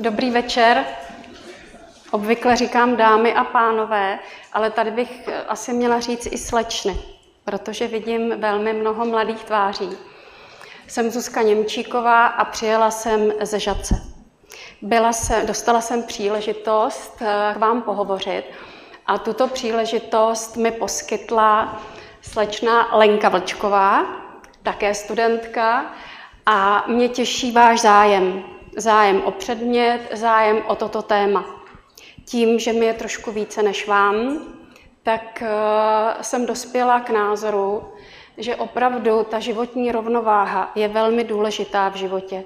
Dobrý večer. Obvykle říkám dámy a pánové, ale tady bych asi měla říct i slečny, protože vidím velmi mnoho mladých tváří. Jsem Zuzka Němčíková a přijela jsem ze Žadce. Byla se, dostala jsem příležitost eh, k vám pohovořit a tuto příležitost mi poskytla slečna Lenka Vlčková, také studentka, a mě těší váš zájem. Zájem o předmět, zájem o toto téma. Tím, že mi je trošku více než vám, tak uh, jsem dospěla k názoru, že opravdu ta životní rovnováha je velmi důležitá v životě,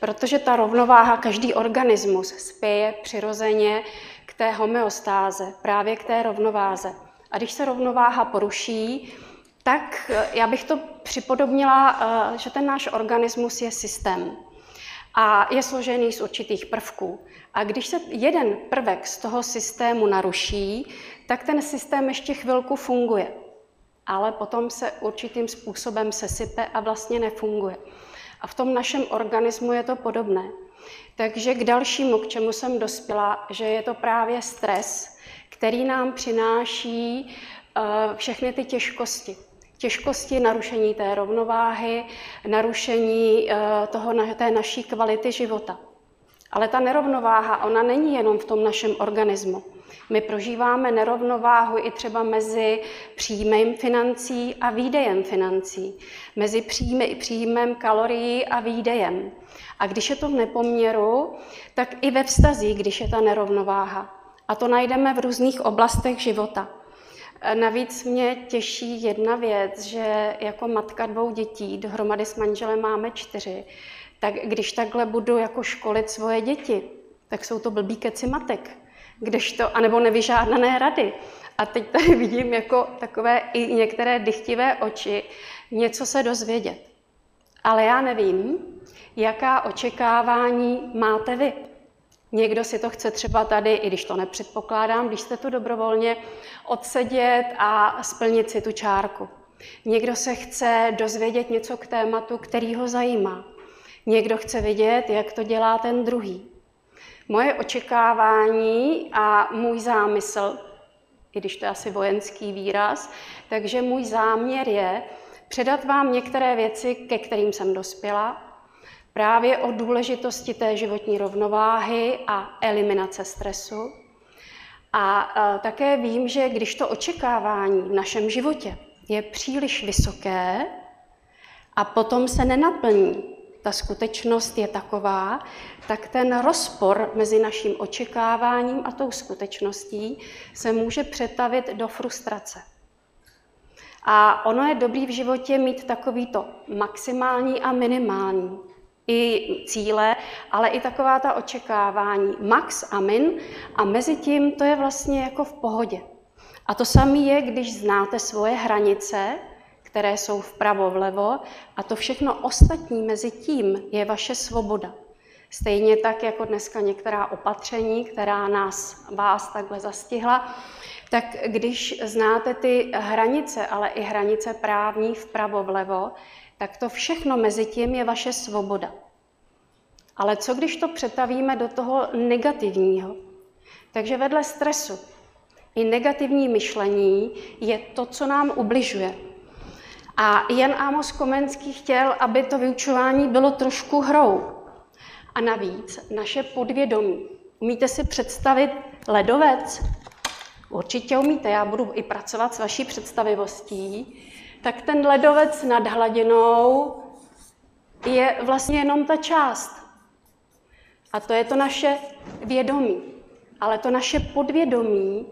protože ta rovnováha, každý organismus spěje přirozeně k té homeostáze, právě k té rovnováze. A když se rovnováha poruší, tak eh, já bych to připodobnila, eh, že ten náš organismus je systém a je složený z určitých prvků. A když se jeden prvek z toho systému naruší, tak ten systém ještě chvilku funguje, ale potom se určitým způsobem sesype a vlastně nefunguje. A v tom našem organismu je to podobné. Takže k dalšímu, k čemu jsem dospěla, že je to právě stres, který nám přináší uh, všechny ty těžkosti těžkosti, narušení té rovnováhy, narušení eh, toho, té naší kvality života. Ale ta nerovnováha, ona není jenom v tom našem organismu. My prožíváme nerovnováhu i třeba mezi příjmem financí a výdejem financí, mezi příjmy, příjmem kalorií a výdejem. A když je to v nepoměru, tak i ve vztazích, když je ta nerovnováha. A to najdeme v různých oblastech života. Navíc mě těší jedna věc, že jako matka dvou dětí, dohromady s manželem máme čtyři, tak když takhle budu jako školit svoje děti, tak jsou to blbý keci matek, kdežto, anebo nevyžádané rady. A teď tady vidím jako takové i některé dychtivé oči něco se dozvědět. Ale já nevím, jaká očekávání máte vy. Někdo si to chce třeba tady, i když to nepředpokládám, když jste tu dobrovolně, odsedět a splnit si tu čárku. Někdo se chce dozvědět něco k tématu, který ho zajímá. Někdo chce vidět, jak to dělá ten druhý. Moje očekávání a můj zámysl, i když to je asi vojenský výraz, takže můj záměr je předat vám některé věci, ke kterým jsem dospěla, právě o důležitosti té životní rovnováhy a eliminace stresu. A také vím, že když to očekávání v našem životě je příliš vysoké a potom se nenaplní, ta skutečnost je taková, tak ten rozpor mezi naším očekáváním a tou skutečností se může přetavit do frustrace. A ono je dobrý v životě mít takovýto maximální a minimální i cíle, ale i taková ta očekávání, max a min, a mezi tím to je vlastně jako v pohodě. A to samé je, když znáte svoje hranice, které jsou vpravo, vlevo, a to všechno ostatní mezi tím je vaše svoboda. Stejně tak, jako dneska některá opatření, která nás, vás takhle zastihla, tak když znáte ty hranice, ale i hranice právní vpravo, vlevo, tak to všechno mezi tím je vaše svoboda. Ale co když to přetavíme do toho negativního? Takže vedle stresu i negativní myšlení je to, co nám ubližuje. A Jan Amos Komenský chtěl, aby to vyučování bylo trošku hrou. A navíc naše podvědomí. Umíte si představit ledovec? Určitě umíte, já budu i pracovat s vaší představivostí tak ten ledovec nad hladinou je vlastně jenom ta část. A to je to naše vědomí. Ale to naše podvědomí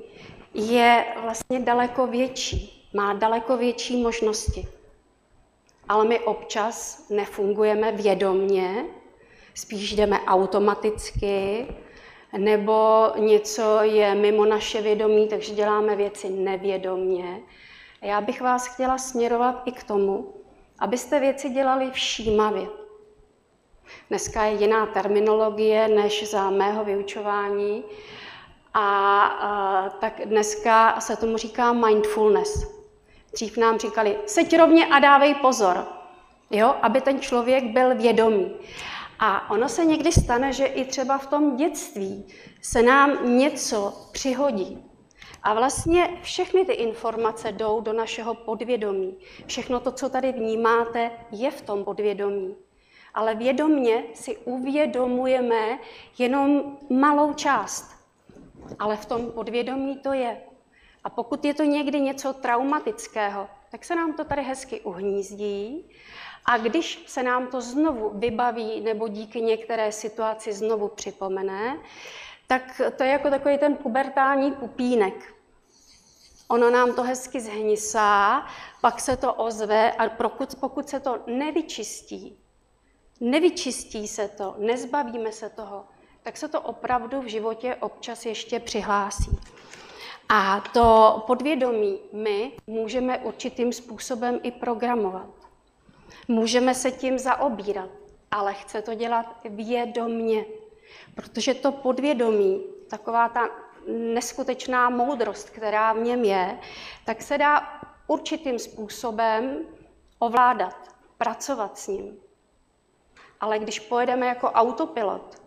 je vlastně daleko větší, má daleko větší možnosti. Ale my občas nefungujeme vědomně, spíš jdeme automaticky, nebo něco je mimo naše vědomí, takže děláme věci nevědomně. A já bych vás chtěla směrovat i k tomu, abyste věci dělali všímavě. Dneska je jiná terminologie než za mého vyučování. A, a tak dneska se tomu říká mindfulness. Dřív nám říkali, seď rovně a dávej pozor, jo, aby ten člověk byl vědomý. A ono se někdy stane, že i třeba v tom dětství se nám něco přihodí. A vlastně všechny ty informace jdou do našeho podvědomí. Všechno to, co tady vnímáte, je v tom podvědomí. Ale vědomně si uvědomujeme jenom malou část. Ale v tom podvědomí to je. A pokud je to někdy něco traumatického, tak se nám to tady hezky uhnízdí. A když se nám to znovu vybaví nebo díky některé situaci znovu připomene, tak to je jako takový ten pubertální pupínek. Ono nám to hezky zhnisá, pak se to ozve a pokud, pokud se to nevyčistí, nevyčistí se to, nezbavíme se toho, tak se to opravdu v životě občas ještě přihlásí. A to podvědomí my můžeme určitým způsobem i programovat. Můžeme se tím zaobírat, ale chce to dělat vědomně, protože to podvědomí, taková ta neskutečná moudrost, která v něm je, tak se dá určitým způsobem ovládat, pracovat s ním. Ale když pojedeme jako autopilot,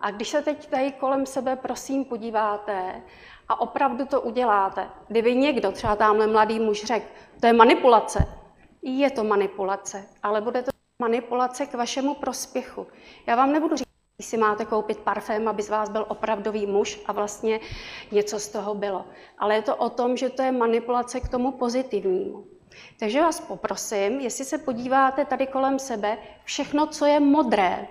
a když se teď tady kolem sebe prosím podíváte a opravdu to uděláte, kdyby někdo, třeba tamhle mladý muž řekl, to je manipulace, je to manipulace, ale bude to manipulace k vašemu prospěchu. Já vám nebudu říkat, si máte koupit parfém, aby z vás byl opravdový muž a vlastně něco z toho bylo. Ale je to o tom, že to je manipulace k tomu pozitivnímu. Takže vás poprosím, jestli se podíváte tady kolem sebe, všechno, co je modré,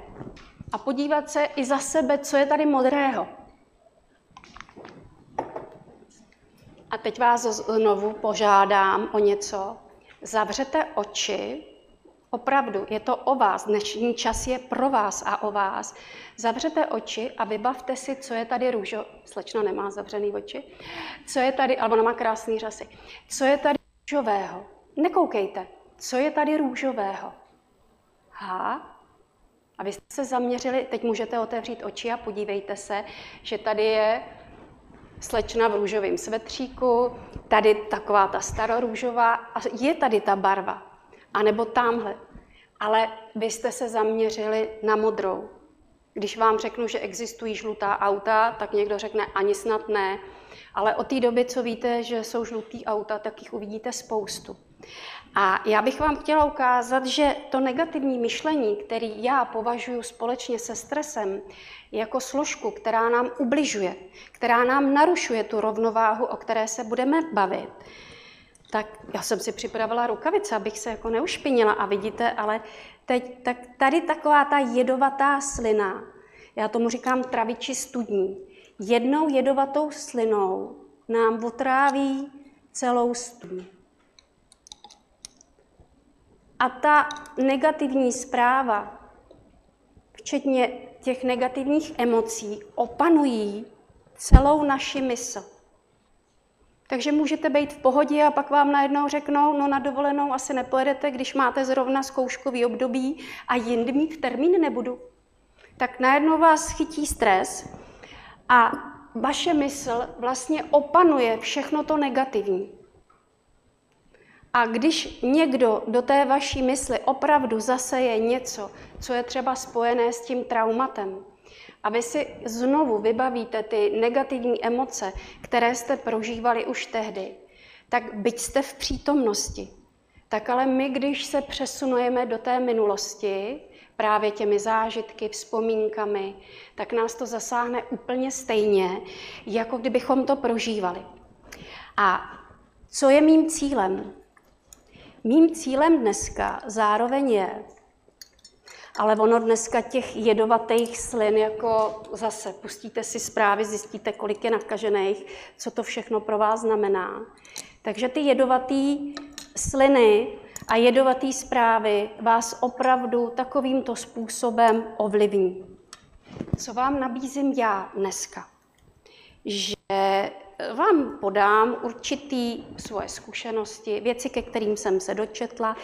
a podívat se i za sebe, co je tady modrého. A teď vás znovu požádám o něco. Zavřete oči, opravdu, je to o vás, dnešní čas je pro vás a o vás. Zavřete oči a vybavte si, co je tady růžo... Slečna nemá zavřený oči. Co je tady, alebo ona má krásný řasy. Co je tady růžového? Nekoukejte. Co je tady růžového? Ha, a vy jste se zaměřili, teď můžete otevřít oči a podívejte se, že tady je slečna v růžovém svetříku, tady taková ta starorůžová a je tady ta barva. A nebo tamhle. Ale vy jste se zaměřili na modrou. Když vám řeknu, že existují žlutá auta, tak někdo řekne ani snad ne. Ale od té doby, co víte, že jsou žlutý auta, tak jich uvidíte spoustu. A já bych vám chtěla ukázat, že to negativní myšlení, který já považuji společně se stresem, jako složku, která nám ubližuje, která nám narušuje tu rovnováhu, o které se budeme bavit, tak já jsem si připravila rukavice, abych se jako neušpinila a vidíte, ale teď tak tady taková ta jedovatá slina, já tomu říkám traviči studní, jednou jedovatou slinou nám otráví celou studni. A ta negativní zpráva, včetně těch negativních emocí, opanují celou naši mysl. Takže můžete být v pohodě a pak vám najednou řeknou, no na dovolenou asi nepojedete, když máte zrovna zkouškový období a jindy mít termín nebudu. Tak najednou vás chytí stres a vaše mysl vlastně opanuje všechno to negativní. A když někdo do té vaší mysli opravdu zaseje něco, co je třeba spojené s tím traumatem, a vy si znovu vybavíte ty negativní emoce, které jste prožívali už tehdy, tak byť jste v přítomnosti, tak ale my, když se přesunujeme do té minulosti, právě těmi zážitky, vzpomínkami, tak nás to zasáhne úplně stejně, jako kdybychom to prožívali. A co je mým cílem? Mým cílem dneska zároveň je, ale ono dneska těch jedovatých slin, jako zase pustíte si zprávy, zjistíte, kolik je nakažených, co to všechno pro vás znamená. Takže ty jedovatý sliny a jedovatý zprávy vás opravdu takovýmto způsobem ovlivní. Co vám nabízím já dneska? Že vám podám určitý svoje zkušenosti, věci, ke kterým jsem se dočetla,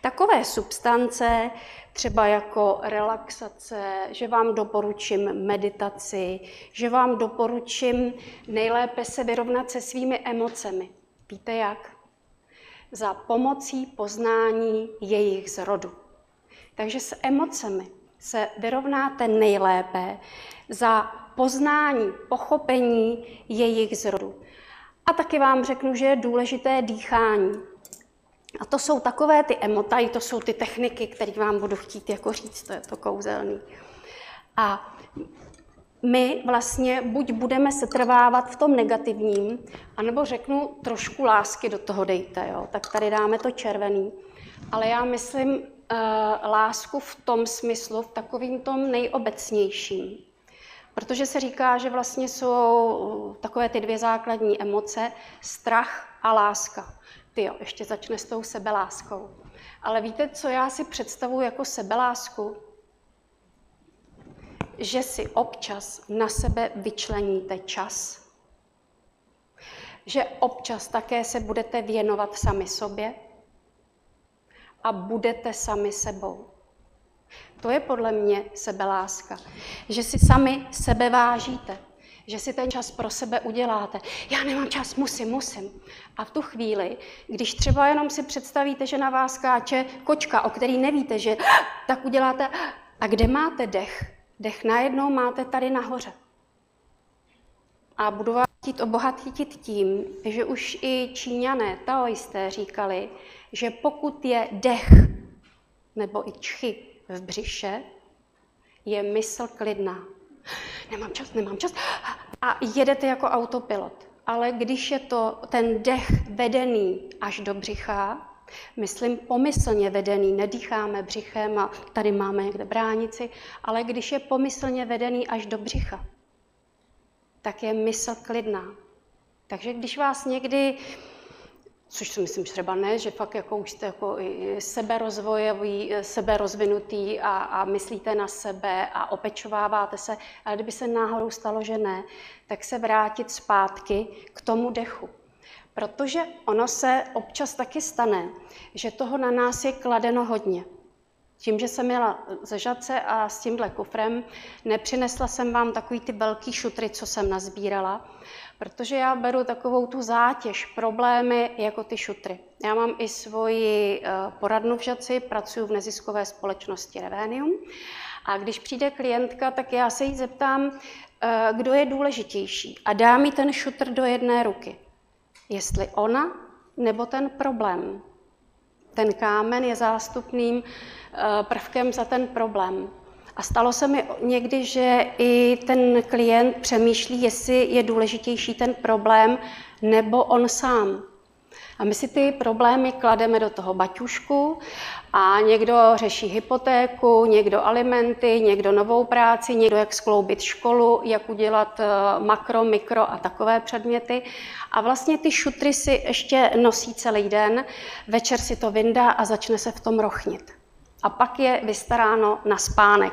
takové substance, třeba jako relaxace, že vám doporučím meditaci, že vám doporučím nejlépe se vyrovnat se svými emocemi. Víte jak? Za pomocí poznání jejich zrodu. Takže s emocemi se vyrovnáte nejlépe za poznání, pochopení jejich zrodu. A taky vám řeknu, že je důležité dýchání. A to jsou takové ty emotaj, to jsou ty techniky, které vám budu chtít jako říct, to je to kouzelný. A my vlastně buď budeme se trvávat v tom negativním, anebo řeknu trošku lásky do toho dejte, jo? tak tady dáme to červený. Ale já myslím uh, lásku v tom smyslu, v takovým tom nejobecnějším. Protože se říká, že vlastně jsou takové ty dvě základní emoce, strach a láska. Ty jo, ještě začne s tou sebeláskou. Ale víte, co já si představuji jako sebelásku? Že si občas na sebe vyčleníte čas. Že občas také se budete věnovat sami sobě a budete sami sebou. To je podle mě sebeláska. Že si sami sebe vážíte, že si ten čas pro sebe uděláte. Já nemám čas, musím, musím. A v tu chvíli, když třeba jenom si představíte, že na vás skáče kočka, o který nevíte, že tak uděláte, a kde máte dech? Dech najednou máte tady nahoře. A budu vás chtít obohatit tím, že už i Číňané, taoisté říkali, že pokud je dech nebo i čchy v břiše, je mysl klidná. Nemám čas, nemám čas. A jedete jako autopilot. Ale když je to ten dech vedený až do břicha, myslím pomyslně vedený, nedýcháme břichem a tady máme někde bránici, ale když je pomyslně vedený až do břicha, tak je mysl klidná. Takže když vás někdy což si myslím třeba ne, že fakt jako už jste jako seberozvojový, seberozvinutý a, a myslíte na sebe a opečováváte se, ale kdyby se náhodou stalo, že ne, tak se vrátit zpátky k tomu dechu. Protože ono se občas taky stane, že toho na nás je kladeno hodně. Tím, že jsem jela ze žadce a s tímhle kufrem, nepřinesla jsem vám takový ty velký šutry, co jsem nazbírala, protože já beru takovou tu zátěž, problémy jako ty šutry. Já mám i svoji eh, poradnu v žadci, pracuji v neziskové společnosti Revenium a když přijde klientka, tak já se jí zeptám, eh, kdo je důležitější a dá mi ten šutr do jedné ruky. Jestli ona nebo ten problém. Ten kámen je zástupným Eh, prvkem za ten problém. A stalo se mi někdy, že i ten klient přemýšlí, jestli je důležitější ten problém nebo on sám. A my si ty problémy klademe do toho baťušku a někdo řeší hypotéku, někdo alimenty, někdo novou práci, někdo jak skloubit školu, jak udělat eh, makro, mikro a takové předměty. A vlastně ty šutry si ještě nosí celý den, večer si to vyndá a začne se v tom rochnit a pak je vystaráno na spánek.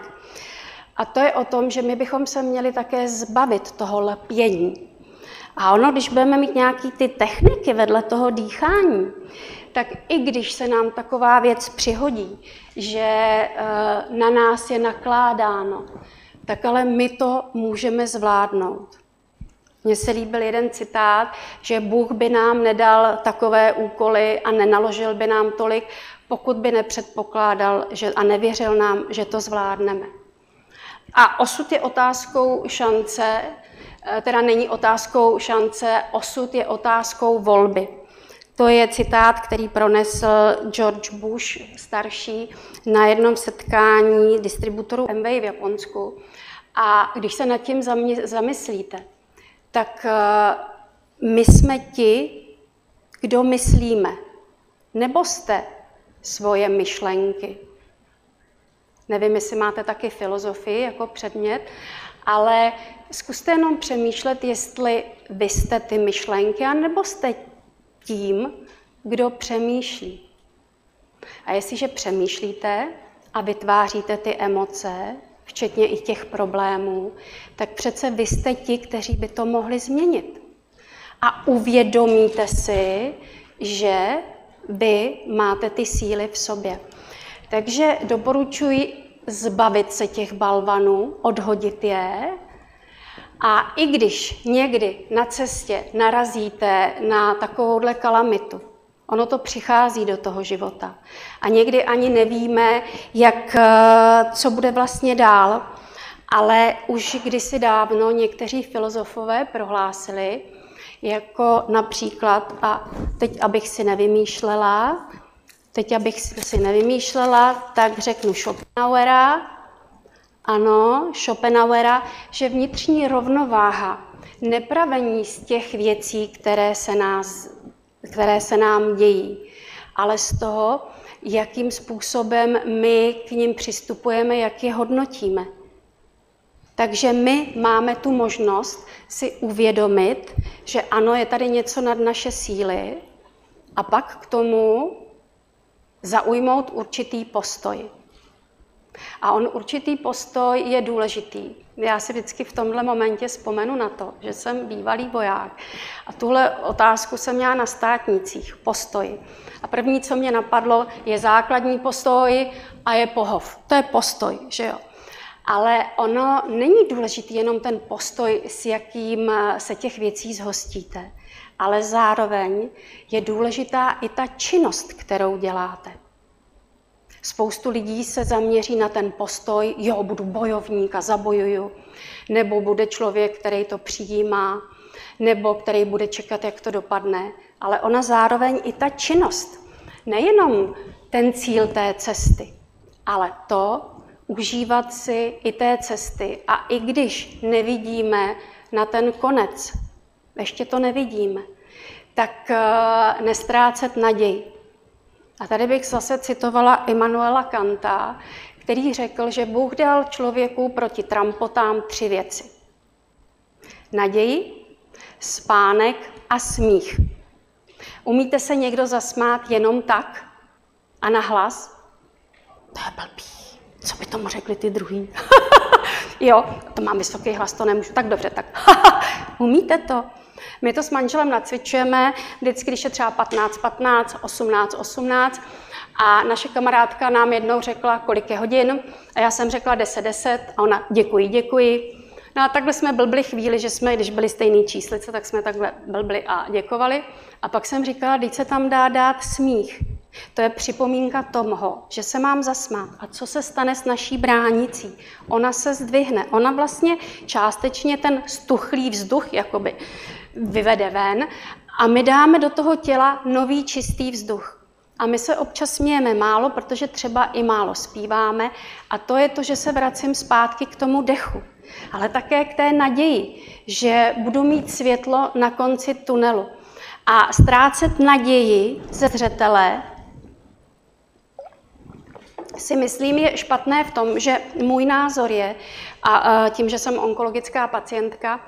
A to je o tom, že my bychom se měli také zbavit toho lepění. A ono, když budeme mít nějaké ty techniky vedle toho dýchání, tak i když se nám taková věc přihodí, že eh, na nás je nakládáno, tak ale my to můžeme zvládnout. Mně se líbil jeden citát, že Bůh by nám nedal takové úkoly a nenaložil by nám tolik, pokud by nepředpokládal že, a nevěřil nám, že to zvládneme. A osud je otázkou šance, eh, teda není otázkou šance, osud je otázkou volby. To je citát, který pronesl George Bush starší na jednom setkání distributorů MV v Japonsku. A když se nad tím zamyslíte, tak eh, my jsme ti, kdo myslíme. Nebo jste svoje myšlenky. Nevím, jestli máte taky filozofii jako předmět, ale zkuste jenom přemýšlet, jestli vy jste ty myšlenky, anebo jste tím, kdo přemýšlí. A jestliže přemýšlíte a vytváříte ty emoce, včetně i těch problémů, tak přece vy jste ti, kteří by to mohli změnit. A uvědomíte si, že vy máte ty síly v sobě. Takže doporučuji zbavit se těch balvanů, odhodit je. A i když někdy na cestě narazíte na takovouhle kalamitu, Ono to přichází do toho života. A někdy ani nevíme, jak, eh, co bude vlastně dál. Ale už kdysi dávno někteří filozofové prohlásili, jako například, a teď abych si nevymýšlela, teď abych si nevymýšlela, tak řeknu Schopenhauera, ano, Schopenhauera, že vnitřní rovnováha, nepravení z těch věcí, které se, nás, které se nám dějí, ale z toho, jakým způsobem my k ním přistupujeme, jak je hodnotíme. Takže my máme tu možnost si uvědomit, že ano, je tady něco nad naše síly a pak k tomu zaujmout určitý postoj. A on určitý postoj je důležitý. Já si vždycky v tomhle momentě vzpomenu na to, že jsem bývalý voják a tuhle otázku jsem měla na státnicích, postoj. A první, co mě napadlo, je základní postoj a je pohov. To je postoj, že jo. Ale ono není důležitý jenom ten postoj, s jakým se těch věcí zhostíte, ale zároveň je důležitá i ta činnost, kterou děláte. Spoustu lidí se zaměří na ten postoj, jo, budu bojovník a zabojuju, nebo bude člověk, který to přijímá, nebo který bude čekat, jak to dopadne. Ale ona zároveň i ta činnost, nejenom ten cíl té cesty, ale to užívat si i té cesty. A i když nevidíme na ten konec, ještě to nevidíme, tak eh, nestrácet naději. A tady bych zase citovala Immanuela Kanta, který řekl, že Bůh dal člověku proti trampotám tři věci. Naději, spánek a smích. Umíte se někdo zasmát jenom tak a nahlas? To je blbý. Co by tomu řekli ty druhý? jo, to mám vysoký hlas, to nemůžu. Tak dobře, tak umíte to? My to s manželem nacvičujeme vždycky, když je třeba 15, 15, 18, 18 a naše kamarádka nám jednou řekla, kolik je hodin a já jsem řekla 10, 10 a ona děkuji, děkuji. No a takhle jsme blbli chvíli, že jsme, když byly stejné číslice, tak jsme takhle blbli a děkovali. A pak jsem říkala, když se tam dá dát smích. To je připomínka toho, že se mám zasmát. A co se stane s naší bránicí? Ona se zdvihne. Ona vlastně částečně ten stuchlý vzduch jakoby vyvede ven a my dáme do toho těla nový čistý vzduch. A my se občas smějeme málo, protože třeba i málo zpíváme a to je to, že se vracím zpátky k tomu dechu, ale také k té naději, že budu mít světlo na konci tunelu. A ztrácet naději ze zřetele si myslím je špatné v tom, že můj názor je, a tím, že jsem onkologická pacientka,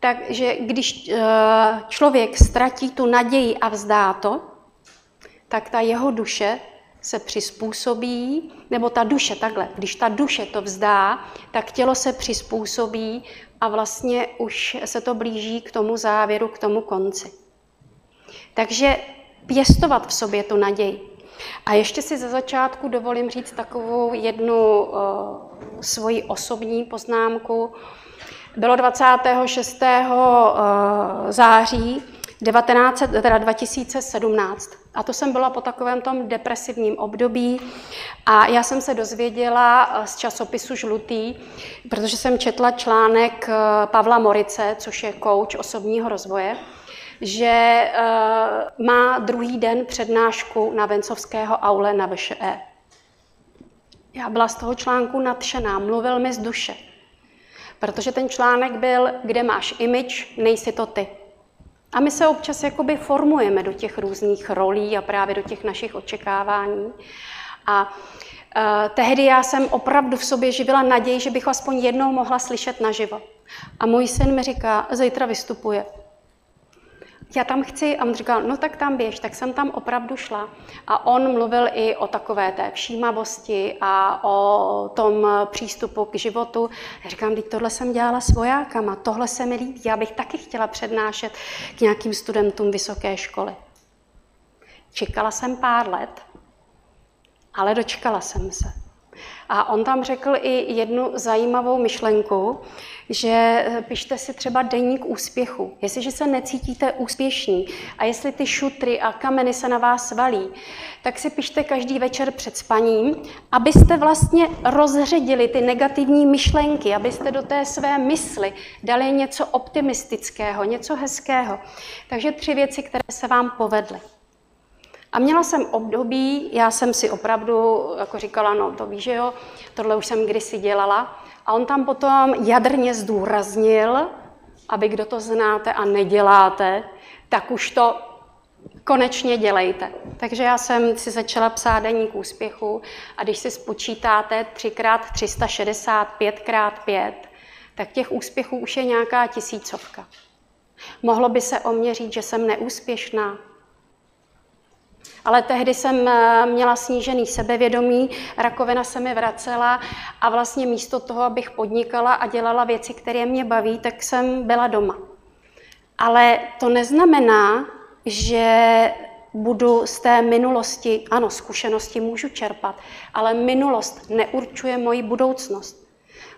takže když eh, člověk ztratí tu naději a vzdá to, tak ta jeho duše se přizpůsobí, nebo ta duše takhle, když ta duše to vzdá, tak tělo se přizpůsobí a vlastně už se to blíží k tomu závěru, k tomu konci. Takže pěstovat v sobě tu naději. A ještě si ze začátku dovolím říct takovou jednu uh, svoji osobní poznámku. Bylo 26. Eh, září 19, teda 2017. A to jsem byla po takovém tom depresivním období a já jsem se dozvěděla eh, z časopisu Žlutý, protože jsem četla článek Pavla Morice, což je kouč osobního rozvoje, že má druhý den přednášku na Vencovského aule na VŠE. Já byla z toho článku nadšená, mluvil mi z duše. Protože ten článek byl, kde máš image, nejsi to ty. A my se občas jakoby formujeme do těch různých rolí a právě do těch našich očekávání. A uh, tehdy já jsem opravdu v sobě živila naději, že bych aspoň jednou mohla slyšet naživo. A můj syn mi říká, zítra vystupuje já tam chci, a on říkal, no tak tam běž, tak jsem tam opravdu šla. A on mluvil i o takové té všímavosti a o tom přístupu k životu. Já říkám, teď tohle jsem dělala s vojákama, tohle se mi líbí, já bych taky chtěla přednášet k nějakým studentům vysoké školy. Čekala jsem pár let, ale dočkala jsem se. A on tam řekl i jednu zajímavou myšlenku, že eh, pište si třeba deník úspěchu. Jestliže se necítíte úspěšní a jestli ty šutry a kameny se na vás valí, tak si pište každý večer před spaním, abyste vlastně rozředili ty negativní myšlenky, abyste do té své mysli dali něco optimistického, něco hezkého. Takže tři věci, které se vám povedly. A měla jsem období, já jsem si opravdu jako říkala, no to víš, že jo, tohle už jsem kdysi dělala. A on tam potom jadrně zdůraznil, aby kdo to znáte a neděláte, tak už to konečně dělejte. Takže já jsem si začala psát deník úspěchu a když si spočítáte 3x360, 5x5, tak těch úspěchů už je nějaká tisícovka. Mohlo by se o mě říct, že jsem neúspěšná, ale tehdy jsem eh, měla snížený sebevědomí, rakovina se mi vracela a vlastně místo toho, abych podnikala a dělala věci, které mě baví, tak jsem byla doma. Ale to neznamená, že budu z té minulosti, ano, zkušenosti můžu čerpat, ale minulost neurčuje moji budoucnost.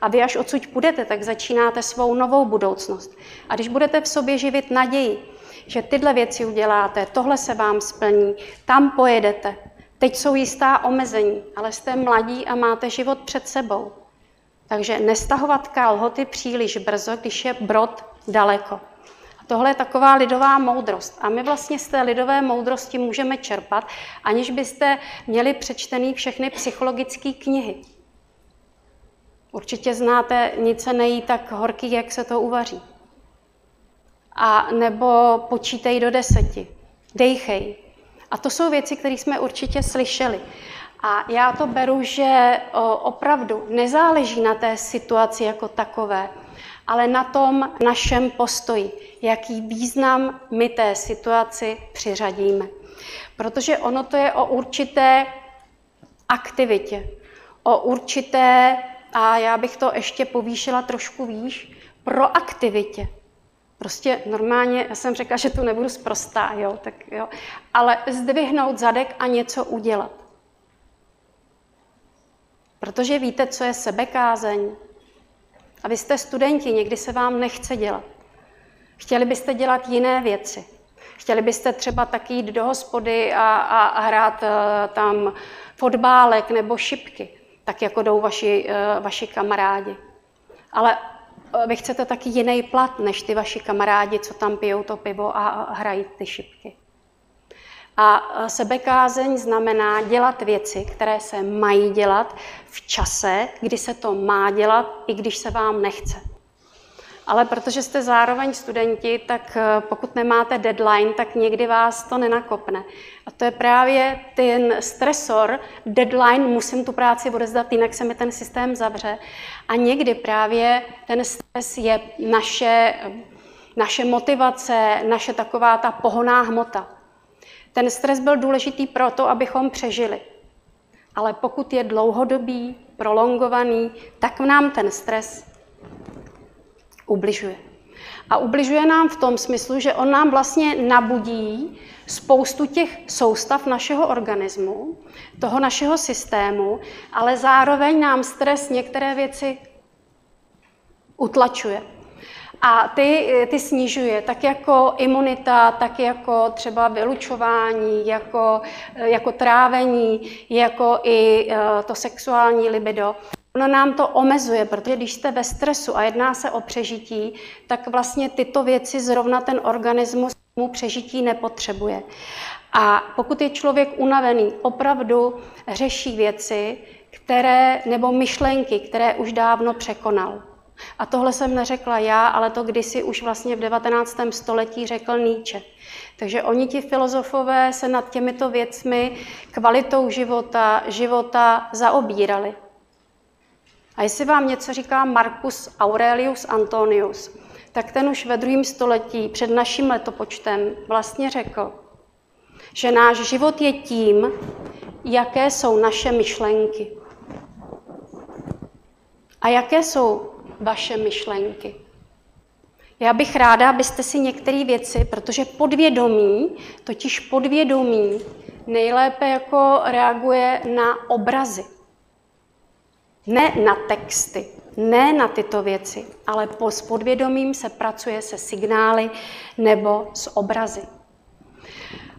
A vy až odsud půjdete, tak začínáte svou novou budoucnost. A když budete v sobě živit naději, že tyhle věci uděláte, tohle se vám splní, tam pojedete. Teď jsou jistá omezení, ale jste mladí a máte život před sebou. Takže nestahovat kalhoty příliš brzo, když je brod daleko. A tohle je taková lidová moudrost. A my vlastně z té lidové moudrosti můžeme čerpat, aniž byste měli přečtený všechny psychologické knihy. Určitě znáte, nic se nejí tak horký, jak se to uvaří a nebo počítej do deseti, dejchej. A to jsou věci, které jsme určitě slyšeli. A já to beru, že opravdu nezáleží na té situaci jako takové, ale na tom našem postoji, jaký význam my té situaci přiřadíme. Protože ono to je o určité aktivitě, o určité, a já bych to ještě povýšila trošku výš, proaktivitě. Prostě normálně, já jsem řekla, že tu nebudu zprostá, jo, tak jo, ale zdvihnout zadek a něco udělat. Protože víte, co je sebekázeň. A vy jste studenti, někdy se vám nechce dělat. Chtěli byste dělat jiné věci. Chtěli byste třeba taky jít do hospody a, a, a hrát uh, tam fotbálek nebo šipky, tak jako jdou vaši, uh, vaši kamarádi. Ale vy chcete taky jiný plat než ty vaši kamarádi, co tam pijou to pivo a hrají ty šipky. A sebekázeň znamená dělat věci, které se mají dělat v čase, kdy se to má dělat, i když se vám nechce. Ale protože jste zároveň studenti, tak eh, pokud nemáte deadline, tak někdy vás to nenakopne. A to je právě ten stresor, deadline, musím tu práci odezdat, jinak se mi ten systém zavře. A někdy právě ten stres je naše, naše motivace, naše taková ta pohoná hmota. Ten stres byl důležitý proto, abychom přežili. Ale pokud je dlouhodobý, prolongovaný, tak nám ten stres ubližuje. A ubližuje nám v tom smyslu, že on nám vlastně nabudí spoustu těch soustav našeho organismu, toho našeho systému, ale zároveň nám stres některé věci utlačuje. A ty, ty snižuje, tak jako imunita, tak jako třeba vylučování, jako, jako trávení, jako i eh, to sexuální libido. Ono nám to omezuje, protože když jste ve stresu a jedná se o přežití, tak vlastně tyto věci zrovna ten organismus mu přežití nepotřebuje. A pokud je člověk unavený, opravdu řeší věci, které, nebo myšlenky, které už dávno překonal. A tohle jsem neřekla já, ale to kdysi už vlastně v 19. století řekl Nietzsche. Takže oni ti filozofové se nad těmito věcmi, kvalitou života, života zaobírali. A jestli vám něco říká Marcus Aurelius Antonius, tak ten už ve druhém století před naším letopočtem vlastně řekl, že náš život je tím, jaké jsou naše myšlenky. A jaké jsou vaše myšlenky? Já bych ráda, abyste si některé věci, protože podvědomí, totiž podvědomí, nejlépe jako reaguje na obrazy. Ne na texty, ne na tyto věci, ale po, podvědomím se pracuje se signály nebo s obrazy.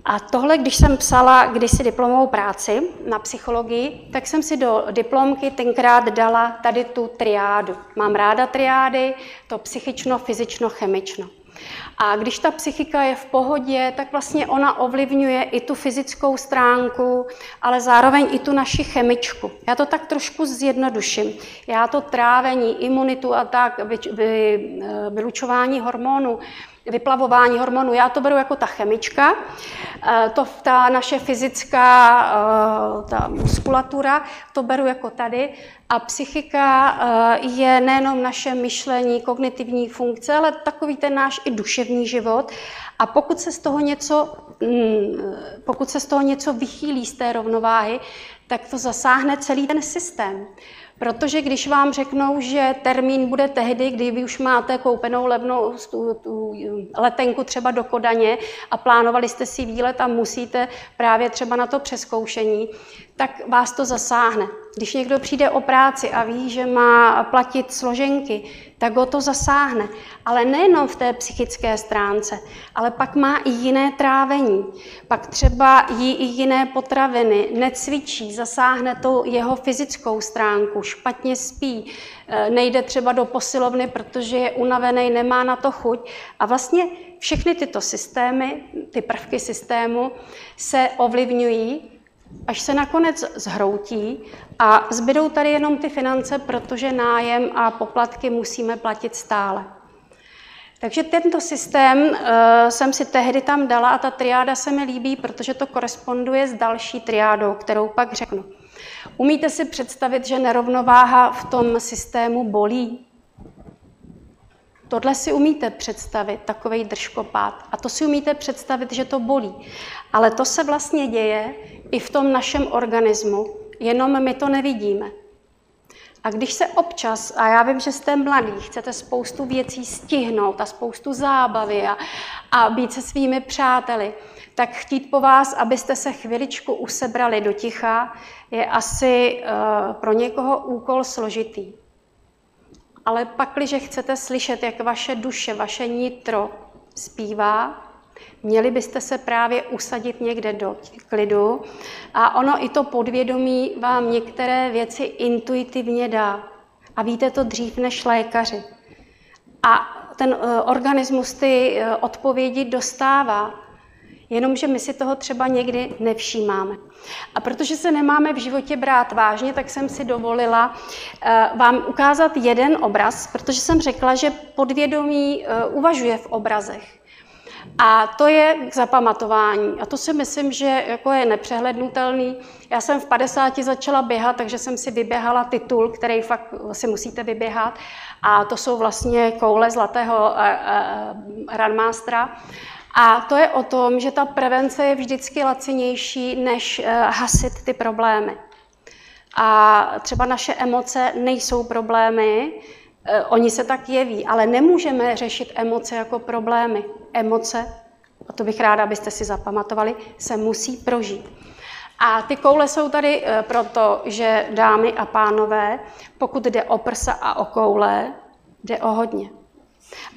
A tohle, když jsem psala kdysi diplomovou práci na psychologii, tak jsem si do diplomky tenkrát dala tady tu triádu. Mám ráda triády, to psychično, fyzično, chemično. A když ta psychika je v pohodě, tak vlastně ona ovlivňuje i tu fyzickou stránku, ale zároveň i tu naši chemičku. Já to tak trošku zjednoduším. Já to trávení, imunitu a tak, vy, vylučování hormonů, vyplavování hormonů. Já to beru jako ta chemička, eh, to ta naše fyzická eh, ta muskulatura, to beru jako tady. A psychika eh, je nejenom naše myšlení, kognitivní funkce, ale takový ten náš i duševní život. A pokud se z toho něco, mm, pokud se z toho něco vychýlí z té rovnováhy, tak to zasáhne celý ten systém. Protože když vám řeknou, že termín bude tehdy, kdy vy už máte koupenou levnou tu, tu letenku třeba do Kodaně a plánovali jste si výlet a musíte právě třeba na to přeskoušení, tak vás to zasáhne. Když někdo přijde o práci a ví, že má platit složenky, tak ho to zasáhne. Ale nejenom v té psychické stránce, ale pak má i jiné trávení. Pak třeba jí i jiné potraviny, necvičí, zasáhne to jeho fyzickou stránku, špatně spí, eh, nejde třeba do posilovny, protože je unavený, nemá na to chuť. A vlastně všechny tyto systémy, ty prvky systému se ovlivňují až se nakonec zhroutí a zbydou tady jenom ty finance, protože nájem a poplatky musíme platit stále. Takže tento systém uh, jsem si tehdy tam dala a ta triáda se mi líbí, protože to koresponduje s další triádou, kterou pak řeknu. Umíte si představit, že nerovnováha v tom systému bolí? Tohle si umíte představit, takový držkopát. A to si umíte představit, že to bolí. Ale to se vlastně děje i v tom našem organismu, jenom my to nevidíme. A když se občas, a já vím, že jste mladí, chcete spoustu věcí stihnout a spoustu zábavy a, a být se svými přáteli, tak chtít po vás, abyste se chviličku usebrali do ticha, je asi uh, pro někoho úkol složitý. Ale pak, když chcete slyšet, jak vaše duše, vaše nitro zpívá, měli byste se právě usadit někde do klidu a ono i to podvědomí vám některé věci intuitivně dá. A víte to dřív než lékaři. A ten uh, organismus ty uh, odpovědi dostává. Jenomže my si toho třeba někdy nevšímáme. A protože se nemáme v životě brát vážně, tak jsem si dovolila uh, vám ukázat jeden obraz, protože jsem řekla, že podvědomí uvažuje v obrazech. A to je k zapamatování. A to si myslím, že jako je nepřehlednutelný. Já jsem v 50 začala běhat, takže jsem si vyběhala titul, který fakt si musíte vyběhat. A to jsou vlastně koule zlatého Runmastera. A to je o tom, že ta prevence je vždycky lacinější, než eh, hasit ty problémy. A třeba naše emoce nejsou problémy, eh, oni se tak jeví, ale nemůžeme řešit emoce jako problémy. Emoce, a to bych ráda, abyste si zapamatovali, se musí prožít. A ty koule jsou tady eh, proto, že dámy a pánové, pokud jde o prsa a o koule, jde o hodně.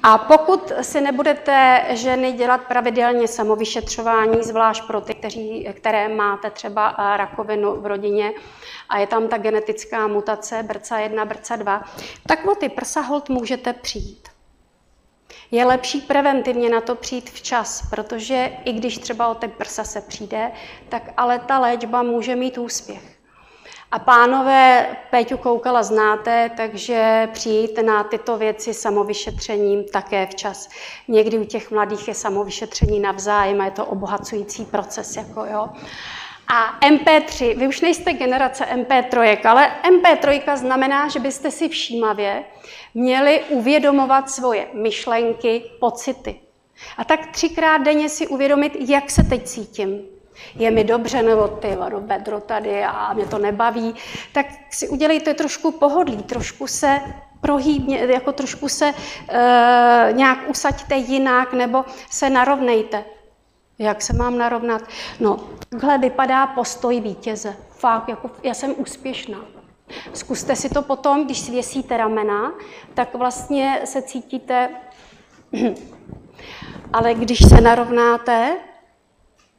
A pokud si nebudete ženy dělat pravidelně samovyšetřování, zvlášť pro ty, kteří, které máte třeba eh, rakovinu v rodině a je tam ta genetická mutace BRCA 1, BRCA 2, tak o ty prsa hold můžete přijít. Je lepší preventivně na to přijít včas, protože i když třeba o ty prsa se přijde, tak ale ta léčba může mít úspěch. A pánové, Péťu Koukala znáte, takže přijít na tyto věci samovyšetřením také včas. Někdy u těch mladých je samovyšetření navzájem a je to obohacující proces. Jako jo. A MP3, vy už nejste generace MP3, ale MP3 znamená, že byste si všímavě měli uvědomovat svoje myšlenky, pocity. A tak třikrát denně si uvědomit, jak se teď cítím je mi dobře, nebo ty bedro tady a mě to nebaví, tak si udělejte trošku pohodlí, trošku se prohýbně, jako trošku se e, nějak usaďte jinak, nebo se narovnejte. Jak se mám narovnat? No, takhle vypadá postoj vítěze. Fakt, jako já jsem úspěšná. Zkuste si to potom, když svěsíte ramena, tak vlastně se cítíte, ale když se narovnáte,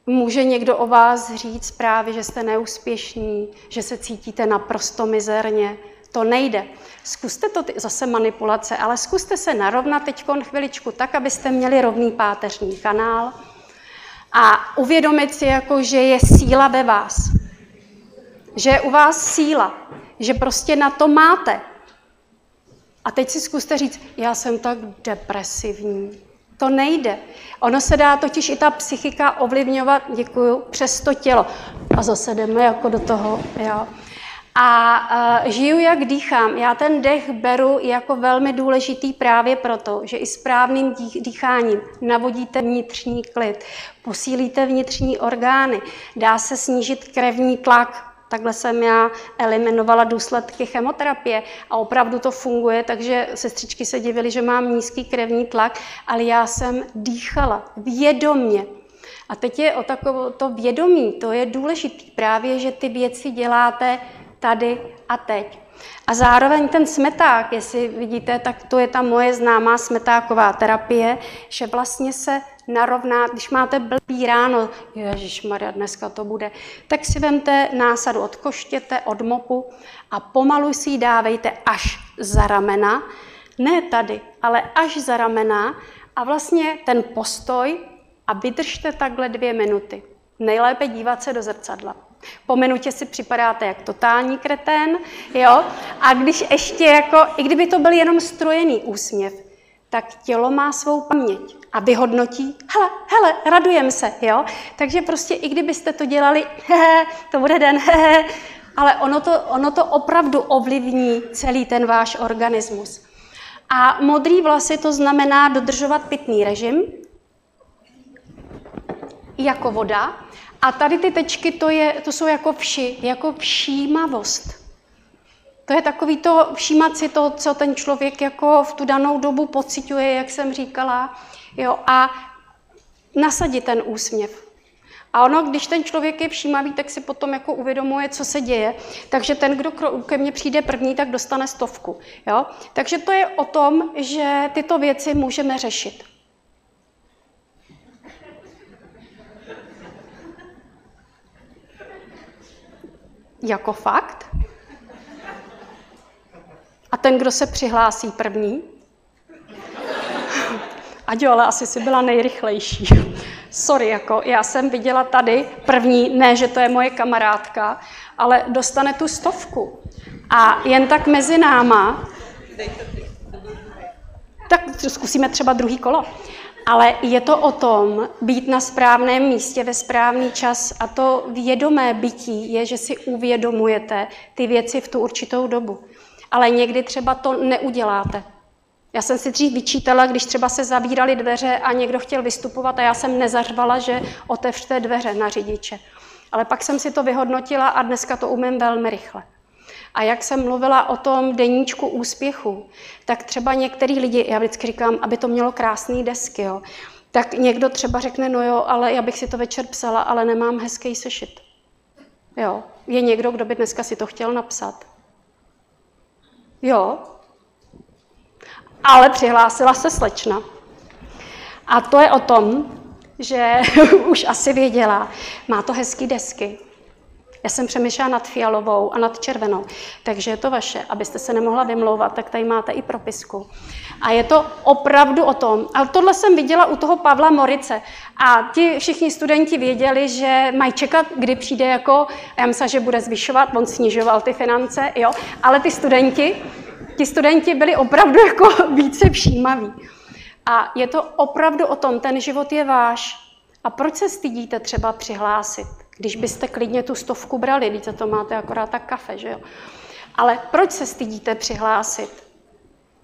může někdo o vás říct právě, že jste neúspěšní, že se cítíte naprosto mizerně. To nejde. Zkuste to, zase manipulace, ale zkuste se narovnat teď chviličku tak, abyste měli rovný páteřní kanál a uvědomit si, jako, že je síla ve vás. Že je u vás síla, že prostě na to máte. A teď si zkuste říct, já jsem tak depresivní. To nejde. Ono se dá totiž i ta psychika ovlivňovat, děkuju, přes to tělo. A zase jdeme jako do toho, jo. A uh, žiju, jak dýchám. Já ten dech beru jako velmi důležitý právě proto, že i správným dýcháním navodíte vnitřní klid, posílíte vnitřní orgány, dá se snížit krevní tlak, Takhle jsem já eliminovala důsledky chemoterapie a opravdu to funguje, takže sestřičky se divily, že mám nízký krevní tlak, ale já jsem dýchala vědomně. A teď je o takové to vědomí, to je důležité právě, že ty věci děláte tady a teď. A zároveň ten smeták, jestli vidíte, tak to je ta moje známá smetáková terapie, že vlastně se narovná, když máte blbý ráno, Ježíš Maria, dneska to bude, tak si vemte násadu od koštěte, od mopu a pomalu si ji dávejte až za ramena, ne tady, ale až za ramena a vlastně ten postoj a vydržte takhle dvě minuty. Nejlépe dívat se do zrcadla. Po minutě si připadáte jak totální kretén, jo? A když ještě jako, i kdyby to byl jenom strojený úsměv, tak tělo má svou paměť a vyhodnotí, hele, hele, radujem se, jo? Takže prostě i kdybyste to dělali, hehe, to bude den, hehe, ale ono to, ono to opravdu ovlivní celý ten váš organismus. A modrý vlasy to znamená dodržovat pitný režim, jako voda. A tady ty tečky, to, je, to jsou jako vši, jako všímavost. To je takový to všímat si to, co ten člověk jako v tu danou dobu pociťuje, jak jsem říkala, jo, a nasadit ten úsměv. A ono, když ten člověk je všímavý, tak si potom jako uvědomuje, co se děje. Takže ten, kdo ke mně přijde první, tak dostane stovku. Jo? Takže to je o tom, že tyto věci můžeme řešit. Jako fakt? A ten, kdo se přihlásí první? Ať jo, ale asi si byla nejrychlejší. Sorry, jako já jsem viděla tady první, ne, že to je moje kamarádka, ale dostane tu stovku. A jen tak mezi náma, tak zkusíme třeba druhý kolo. Ale je to o tom být na správném místě ve správný čas a to vědomé bytí je, že si uvědomujete ty věci v tu určitou dobu. Ale někdy třeba to neuděláte. Já jsem si dřív vyčítala, když třeba se zavíraly dveře a někdo chtěl vystupovat a já jsem nezařvala, že otevřte dveře na řidiče. Ale pak jsem si to vyhodnotila a dneska to umím velmi rychle. A jak jsem mluvila o tom deníčku úspěchu, tak třeba některý lidi, já vždycky říkám, aby to mělo krásné desky, jo, tak někdo třeba řekne, no jo, ale já bych si to večer psala, ale nemám hezký sešit. Jo, je někdo, kdo by dneska si to chtěl napsat. Jo, ale přihlásila se slečna. A to je o tom, že už asi věděla, má to hezký desky, já jsem přemýšlela nad fialovou a nad červenou, takže je to vaše. Abyste se nemohla vymlouvat, tak tady máte i propisku. A je to opravdu o tom. A tohle jsem viděla u toho Pavla Morice. A ti všichni studenti věděli, že mají čekat, kdy přijde jako, já myslím, že bude zvyšovat, on snižoval ty finance, jo, ale ty studenti, ti studenti byli opravdu jako více všímaví. A je to opravdu o tom, ten život je váš. A proč se stydíte třeba přihlásit? Když byste klidně tu stovku brali, víte, to máte akorát tak kafe, že jo? Ale proč se stydíte přihlásit?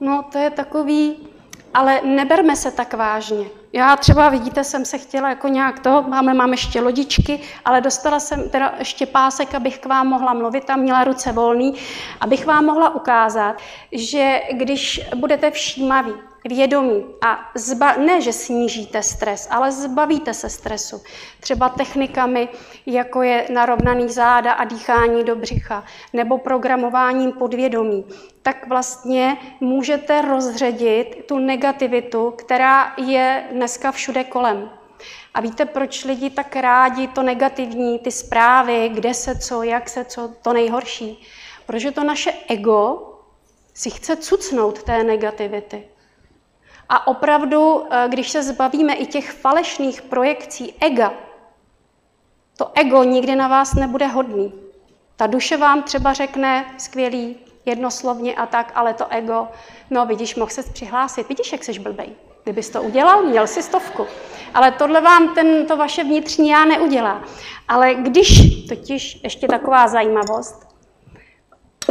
No, to je takový, ale neberme se tak vážně. Já třeba, vidíte, jsem se chtěla jako nějak to, máme, máme ještě lodičky, ale dostala jsem teda ještě pásek, abych k vám mohla mluvit, tam měla ruce volný, abych vám mohla ukázat, že když budete všímaví, vědomí a zba, ne, že snížíte stres, ale zbavíte se stresu. Třeba technikami, jako je narovnaný záda a dýchání do břicha, nebo programováním podvědomí, tak vlastně můžete rozředit tu negativitu, která je dneska všude kolem. A víte, proč lidi tak rádi to negativní, ty zprávy, kde se co, jak se co, to nejhorší? Protože to naše ego si chce cucnout té negativity. A opravdu, eh, když se zbavíme i těch falešných projekcí ega, to ego nikdy na vás nebude hodný. Ta duše vám třeba řekne skvělý, jednoslovně a tak, ale to ego, no vidíš, mohl se přihlásit, vidíš, jak jsi blbej. Kdybys to udělal, měl si stovku. Ale tohle vám ten, to vaše vnitřní já neudělá. Ale když, totiž ještě taková zajímavost,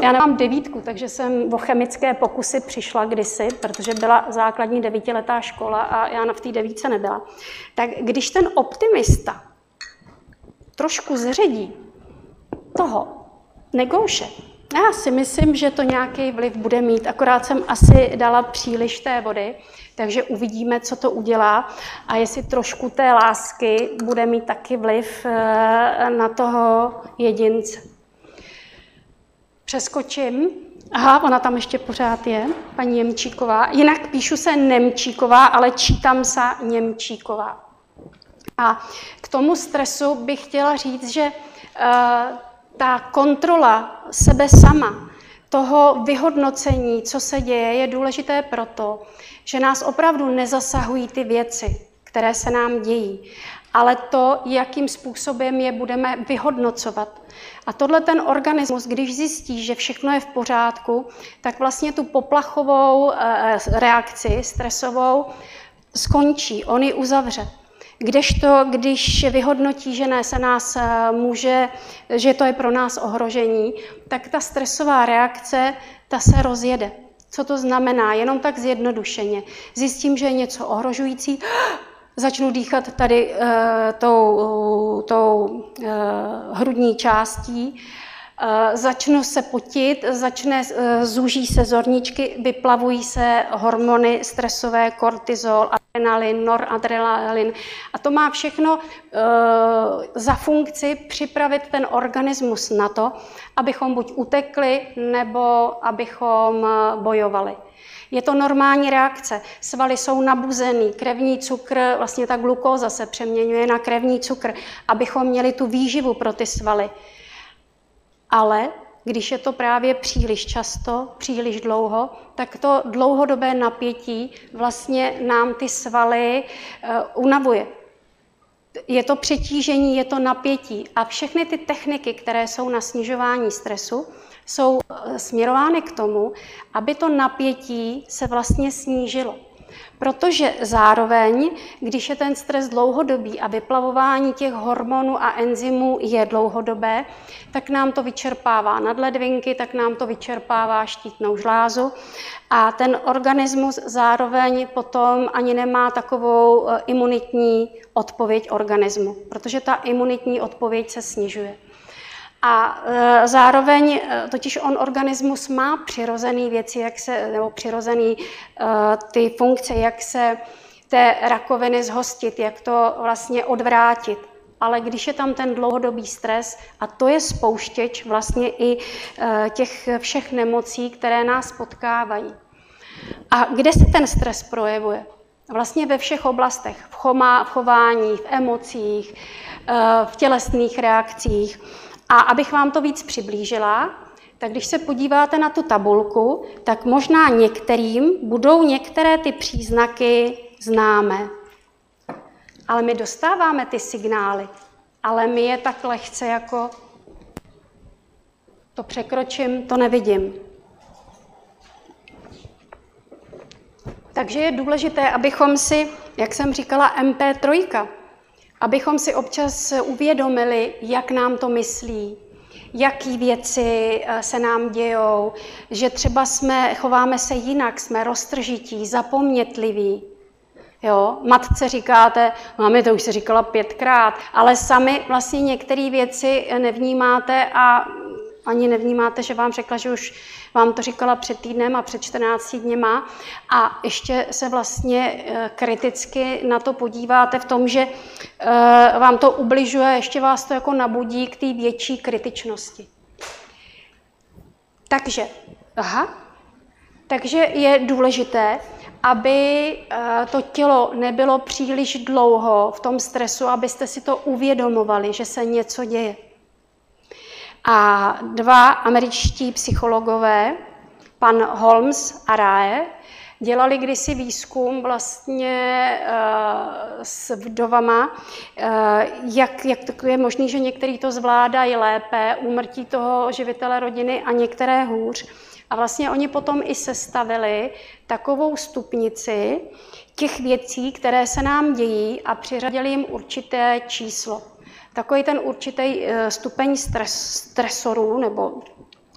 já nemám devítku, takže jsem o chemické pokusy přišla kdysi, protože byla základní devítiletá škola a já na v té devítce nebyla. Tak když ten optimista trošku zředí toho negouše, já si myslím, že to nějaký vliv bude mít, akorát jsem asi dala příliš té vody, takže uvidíme, co to udělá a jestli trošku té lásky bude mít taky vliv eh, na toho jedince. Přeskočím. Aha, ona tam ještě pořád je, paní Němčíková. Jinak píšu se Nemčíková, ale čítám se Němčíková. A k tomu stresu bych chtěla říct, že uh, ta kontrola sebe sama, toho vyhodnocení, co se děje, je důležité proto, že nás opravdu nezasahují ty věci, které se nám dějí, ale to, jakým způsobem je budeme vyhodnocovat. A tohle ten organismus, když zjistí, že všechno je v pořádku, tak vlastně tu poplachovou eh, reakci stresovou skončí, on ji uzavře. Kdežto, když vyhodnotí, že ne, se nás eh, může, že to je pro nás ohrožení, tak ta stresová reakce, ta se rozjede. Co to znamená? Jenom tak zjednodušeně. Zjistím, že je něco ohrožující, začnu dýchat tady uh, tou, tou uh, hrudní částí, uh, začnu se potit, začne, uh, zúží se zorničky, vyplavují se hormony stresové, kortizol, adrenalin, noradrenalin. A to má všechno uh, za funkci připravit ten organismus na to, abychom buď utekli, nebo abychom bojovali. Je to normální reakce. Svaly jsou nabuzený, krevní cukr, vlastně ta glukóza se přeměňuje na krevní cukr, abychom měli tu výživu pro ty svaly. Ale když je to právě příliš často, příliš dlouho, tak to dlouhodobé napětí vlastně nám ty svaly uh, unavuje. Je to přetížení, je to napětí a všechny ty techniky, které jsou na snižování stresu, jsou eh, směrovány k tomu, aby to napětí se vlastně snížilo. Protože zároveň, když je ten stres dlouhodobý a vyplavování těch hormonů a enzymů je dlouhodobé, tak nám to vyčerpává nadledvinky, tak nám to vyčerpává štítnou žlázu a ten organismus zároveň potom ani nemá takovou eh, imunitní odpověď organismu, protože ta imunitní odpověď se snižuje. A e, zároveň, e, totiž on organismus má přirozené věci, jak se, nebo přirozené e, ty funkce, jak se té rakoviny zhostit, jak to vlastně odvrátit. Ale když je tam ten dlouhodobý stres, a to je spouštěč vlastně i těch všech nemocí, které nás potkávají. A kde se ten stres projevuje? Vlastně ve všech oblastech. V, v chování, v emocích, v tělesných reakcích. A abych vám to víc přiblížila, tak když se podíváte na tu tabulku, tak možná některým budou některé ty příznaky známé. Ale my dostáváme ty signály, ale my je tak lehce jako to překročím, to nevidím. Takže je důležité, abychom si, jak jsem říkala, MP3, abychom si občas uvědomili, jak nám to myslí, jaký věci eh, se nám dějou, že třeba jsme, chováme se jinak, jsme roztržití, zapomnětliví. Jo? Matce říkáte, máme to už se říkala pětkrát, ale sami vlastně některé věci nevnímáte a ani nevnímáte, že vám řekla, že už vám to říkala před týdnem a před 14 dněma a ještě se vlastně eh, kriticky na to podíváte v tom, že eh, vám to ubližuje, ještě vás to jako nabudí k té větší kritičnosti. Takže, aha, takže je důležité, aby eh, to tělo nebylo příliš dlouho v tom stresu, abyste si to uvědomovali, že se něco děje. A dva američtí psychologové, pan Holmes a Rae, dělali kdysi výzkum vlastně uh, s vdovama, uh, jak, jak to je možné, že některý to zvládají lépe, úmrtí toho živitele rodiny a některé hůř. A vlastně oni potom i sestavili takovou stupnici těch věcí, které se nám dějí a přiřadili jim určité číslo. Takový ten určitý eh, stupeň stres, stresorů nebo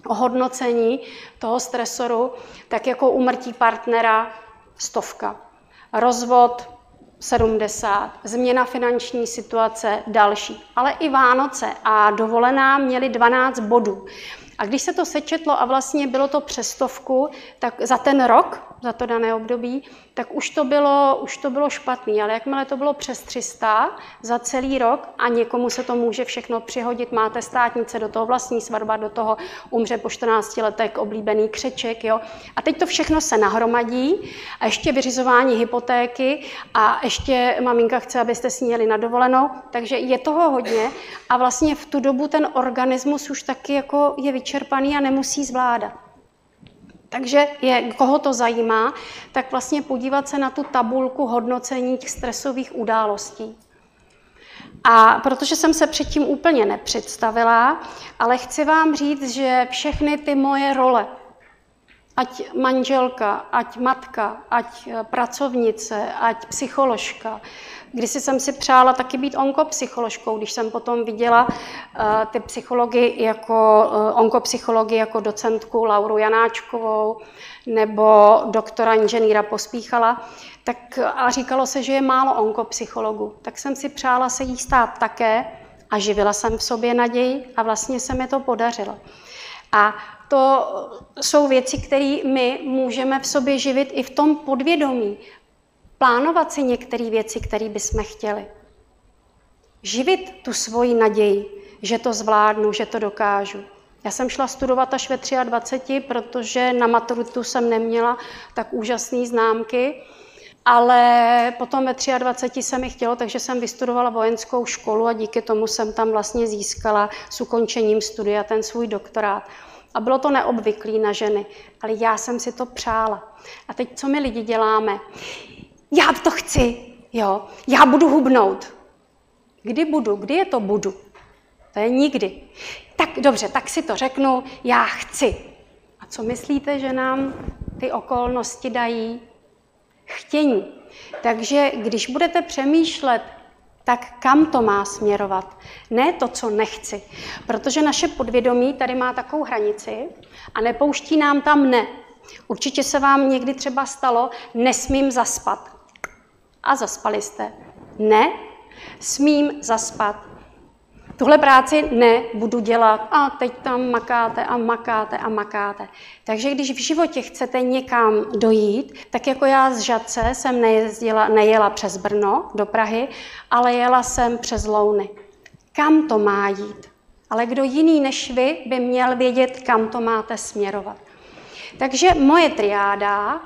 ohodnocení toho stresoru, tak jako umrtí partnera stovka, rozvod 70, změna finanční situace další, ale i Vánoce a dovolená měli 12 bodů. A když se to sečetlo a vlastně bylo to přestovku, tak za ten rok, za to dané období, tak už to bylo, už to bylo špatný. Ale jakmile to bylo přes 300 za celý rok a někomu se to může všechno přihodit, máte státnice, do toho vlastní svatba, do toho umře po 14 letech oblíbený křeček. Jo? A teď to všechno se nahromadí a ještě vyřizování hypotéky a ještě maminka chce, abyste s ní jeli na dovolenou, takže je toho hodně a vlastně v tu dobu ten organismus už taky jako je vyčerpaný a nemusí zvládat. Takže je, koho to zajímá, tak vlastně podívat se na tu tabulku hodnocení těch stresových událostí. A protože jsem se předtím úplně nepředstavila, ale chci vám říct, že všechny ty moje role, ať manželka, ať matka, ať pracovnice, ať psycholožka, když jsem si přála taky být onkopsycholožkou, když jsem potom viděla uh, ty psychologi jako uh, onkopsychologi jako docentku Lauru Janáčkovou nebo doktora inženýra Pospíchala, tak a říkalo se, že je málo onkopsychologů. Tak jsem si přála se jí stát také a živila jsem v sobě naději a vlastně se mi to podařilo. A to jsou věci, které my můžeme v sobě živit i v tom podvědomí plánovat si některé věci, které bychom chtěli. Živit tu svoji naději, že to zvládnu, že to dokážu. Já jsem šla studovat až ve 23, protože na maturitu jsem neměla tak úžasné známky, ale potom ve 23 se mi chtělo, takže jsem vystudovala vojenskou školu a díky tomu jsem tam vlastně získala s ukončením studia ten svůj doktorát. A bylo to neobvyklý na ženy, ale já jsem si to přála. A teď co my lidi děláme? Já to chci, jo, já budu hubnout. Kdy budu? Kdy je to budu? To je nikdy. Tak dobře, tak si to řeknu, já chci. A co myslíte, že nám ty okolnosti dají? Chtění. Takže když budete přemýšlet, tak kam to má směrovat? Ne to, co nechci. Protože naše podvědomí tady má takovou hranici a nepouští nám tam ne. Určitě se vám někdy třeba stalo, nesmím zaspat a zaspali jste. Ne, smím zaspat. Tuhle práci ne, budu dělat a teď tam makáte a makáte a makáte. Takže když v životě chcete někam dojít, tak jako já z Žadce jsem nejezdila, nejela přes Brno do Prahy, ale jela jsem přes Louny. Kam to má jít? Ale kdo jiný než vy by měl vědět, kam to máte směrovat. Takže moje triáda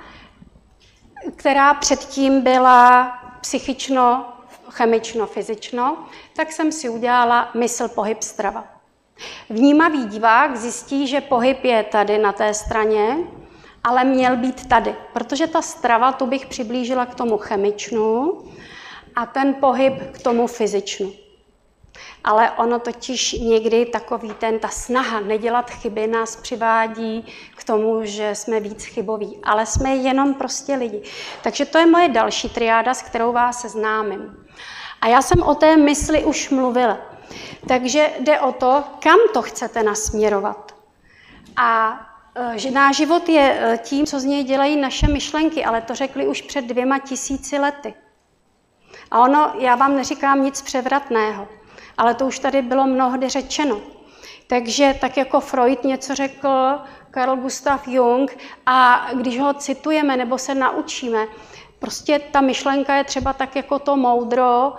která předtím byla psychično, chemično, fyzično, tak jsem si udělala mysl, pohyb, strava. Vnímavý divák zjistí, že pohyb je tady na té straně, ale měl být tady, protože ta strava, tu bych přiblížila k tomu chemičnu a ten pohyb k tomu fyzičnu ale ono totiž někdy takový ten, ta snaha nedělat chyby nás přivádí k tomu, že jsme víc chyboví, ale jsme jenom prostě lidi. Takže to je moje další triáda, s kterou vás seznámím. A já jsem o té mysli už mluvila. Takže jde o to, kam to chcete nasměrovat. A e, že náš život je e, tím, co z něj dělají naše myšlenky, ale to řekli už před dvěma tisíci lety. A ono, já vám neříkám nic převratného ale to už tady bylo mnohdy řečeno. Takže tak jako Freud něco řekl, Carl Gustav Jung, a když ho citujeme nebo se naučíme, prostě ta myšlenka je třeba tak jako to moudro,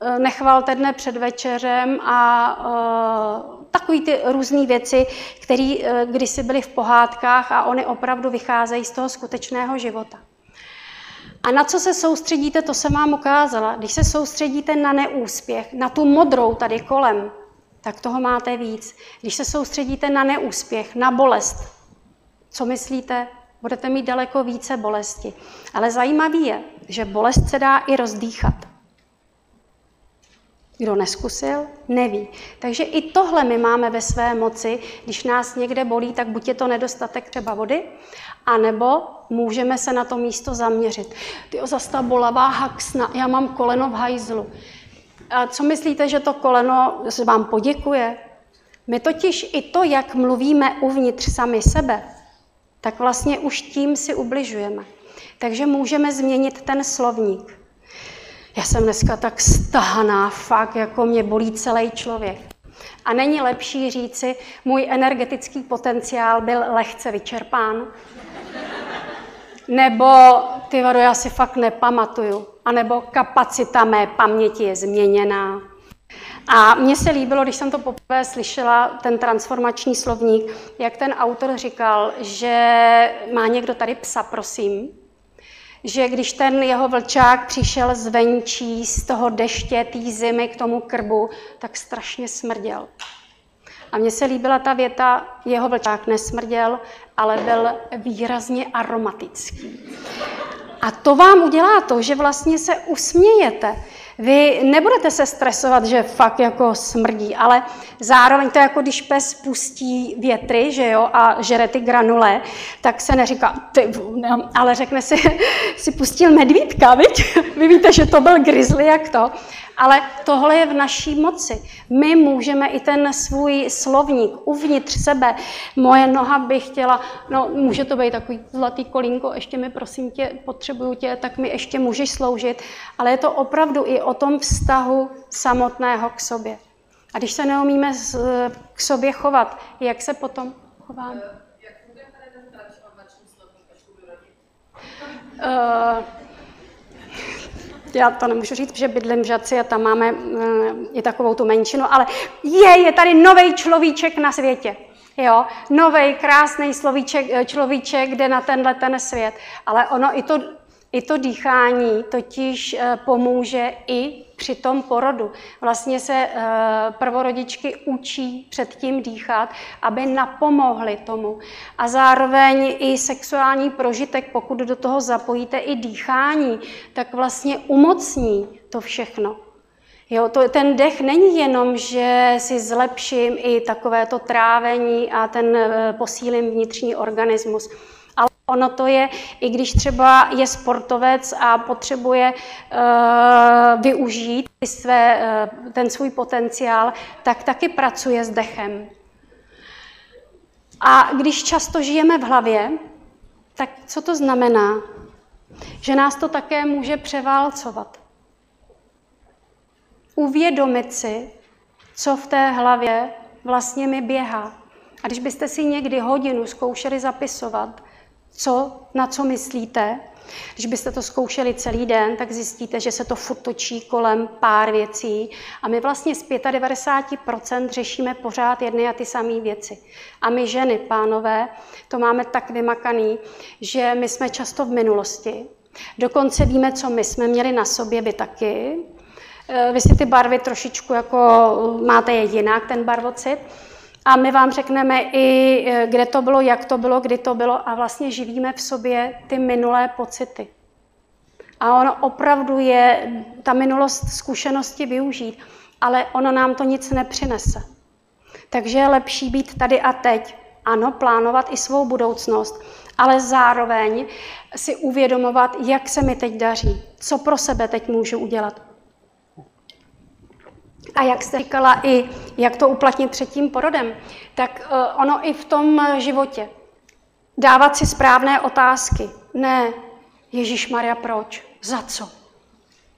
eh, nechvalte dne před večerem a uh, takový ty různé věci, které uh, kdysi byly v pohádkách a oni opravdu vycházejí z toho skutečného života. A na co se soustředíte, to jsem vám ukázala. Když se soustředíte na neúspěch, na tu modrou tady kolem, tak toho máte víc. Když se soustředíte na neúspěch, na bolest, co myslíte? Budete mít daleko více bolesti. Ale zajímavý je, že bolest se dá i rozdýchat. Kdo neskusil, neví. Takže i tohle my máme ve své moci. Když nás někde bolí, tak buď je to nedostatek třeba vody, anebo můžeme se na to místo zaměřit. Ty zase ta bolavá haksna, já mám koleno v hajzlu. A co myslíte, že to koleno vám poděkuje? My totiž i to, jak mluvíme uvnitř sami sebe, tak vlastně už tím si ubližujeme. Takže můžeme změnit ten slovník. Já jsem dneska tak stahaná, fakt, jako mě bolí celý člověk. A není lepší říci, můj energetický potenciál byl lehce vyčerpán? Nebo ty vado, já si fakt nepamatuju. A nebo kapacita mé paměti je změněná. A mně se líbilo, když jsem to poprvé slyšela, ten transformační slovník, jak ten autor říkal, že má někdo tady psa, prosím, že když ten jeho vlčák přišel zvenčí z toho deště, té zimy k tomu krbu, tak strašně smrděl. A mně se líbila ta věta, jeho vlčák nesmrděl, ale byl výrazně aromatický. A to vám udělá to, že vlastně se usmějete, vy nebudete se stresovat, že fakt jako smrdí, ale zároveň to je jako když pes pustí větry, že jo, a žere ty granule, tak se neříká, ty, ale řekne si, si pustil medvídka, viď? Vy víte, že to byl grizzly, jak to. Ale tohle je v naší moci. My můžeme i ten svůj slovník uvnitř sebe. Moje noha by chtěla, no může to být takový zlatý kolínko, ještě mi prosím tě, potřebuju tě, tak mi ještě můžeš sloužit. Ale je to opravdu i o tom vztahu samotného k sobě. A když se neumíme k sobě chovat, jak se potom chováme? Až Uh, já to nemůžu říct, že bydlím v Žaci a tam máme eh, i takovou tu menšinu, ale je, je tady nový človíček na světě. Jo, nový krásný slovíček, eh, človíček jde na tenhle ten svět. Ale ono i to, i to dýchání totiž eh, pomůže i při tom porodu. Vlastně se eh, prvorodičky učí předtím dýchat, aby napomohly tomu. A zároveň i sexuální prožitek, pokud do toho zapojíte i dýchání, tak vlastně umocní to všechno. Jo, to, ten dech není jenom, že si zlepším i takové to trávení a ten eh, posílím vnitřní organismus, ono to je, i když třeba je sportovec a potřebuje uh, využít své, uh, ten svůj potenciál, tak taky pracuje s dechem. A když často žijeme v hlavě, tak co to znamená? Že nás to také může převálcovat. Uvědomit si, co v té hlavě vlastně mi běhá. A když byste si někdy hodinu zkoušeli zapisovat, co, na co myslíte. Když byste to zkoušeli celý den, tak zjistíte, že se to furt točí kolem pár věcí a my vlastně z 95% řešíme pořád jedny a ty samé věci. A my ženy, pánové, to máme tak vymakaný, že my jsme často v minulosti. Dokonce víme, co my jsme měli na sobě, vy taky. Vy si ty barvy trošičku jako máte je jinak, ten barvocit. A my vám řekneme i, eh, kde to bylo, jak to bylo, kdy to bylo a vlastně živíme v sobě ty minulé pocity. A ono opravdu je ta minulost zkušenosti využít, ale ono nám to nic nepřinese. Takže je lepší být tady a teď. Ano, plánovat i svou budoucnost, ale zároveň si uvědomovat, jak se mi teď daří, co pro sebe teď můžu udělat. A jak jste říkala, i jak to uplatnit třetím porodem, tak eh, ono i v tom životě. Dávat si správné otázky. Ne, Ježíš Maria, proč? Za co?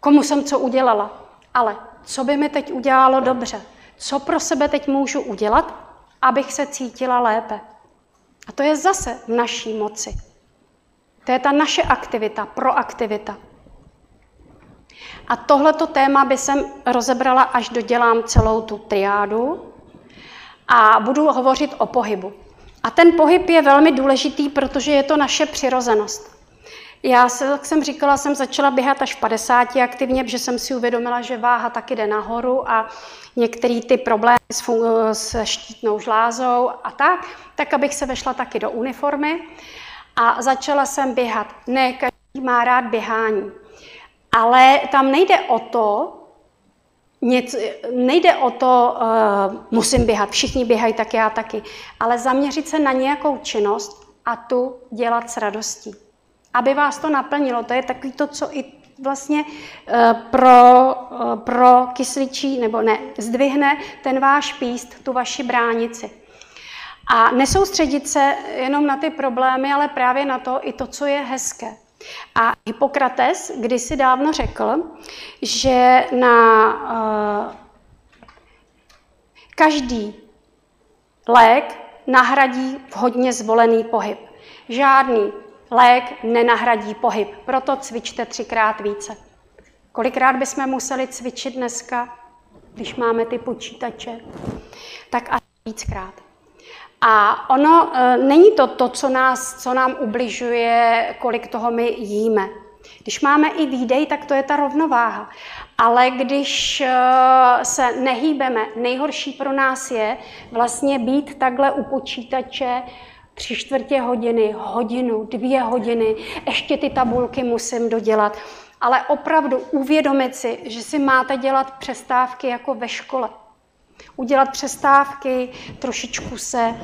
Komu jsem co udělala? Ale co by mi teď udělalo dobře? Co pro sebe teď můžu udělat, abych se cítila lépe. A to je zase v naší moci. To je ta naše aktivita, proaktivita. A tohleto téma by jsem rozebrala, až dodělám celou tu triádu a budu hovořit o pohybu. A ten pohyb je velmi důležitý, protože je to naše přirozenost. Já se, jak jsem říkala, jsem začala běhat až v 50 aktivně, protože jsem si uvědomila, že váha taky jde nahoru a některé ty problémy s, s štítnou žlázou a tak, tak abych se vešla taky do uniformy. A začala jsem běhat. Ne každý má rád běhání. Ale tam nejde o to, něco, nejde o to, uh, musím běhat, všichni běhají, tak já taky, ale zaměřit se na nějakou činnost a tu dělat s radostí. Aby vás to naplnilo, to je takový to, co i vlastně uh, pro, uh, pro kysličí, nebo ne, zdvihne ten váš píst, tu vaši bránici. A nesoustředit se jenom na ty problémy, ale právě na to i to, co je hezké. A Hippokrates kdysi dávno řekl, že na uh, každý lék nahradí vhodně zvolený pohyb. Žádný lék nenahradí pohyb, proto cvičte třikrát více. Kolikrát bychom museli cvičit dneska, když máme ty počítače? Tak a víckrát. A ono e, není to to, co, nás, co nám ubližuje, kolik toho my jíme. Když máme i výdej, tak to je ta rovnováha. Ale když e, se nehýbeme, nejhorší pro nás je vlastně být takhle u počítače tři čtvrtě hodiny, hodinu, dvě hodiny, ještě ty tabulky musím dodělat. Ale opravdu uvědomit si, že si máte dělat přestávky jako ve škole udělat přestávky, trošičku se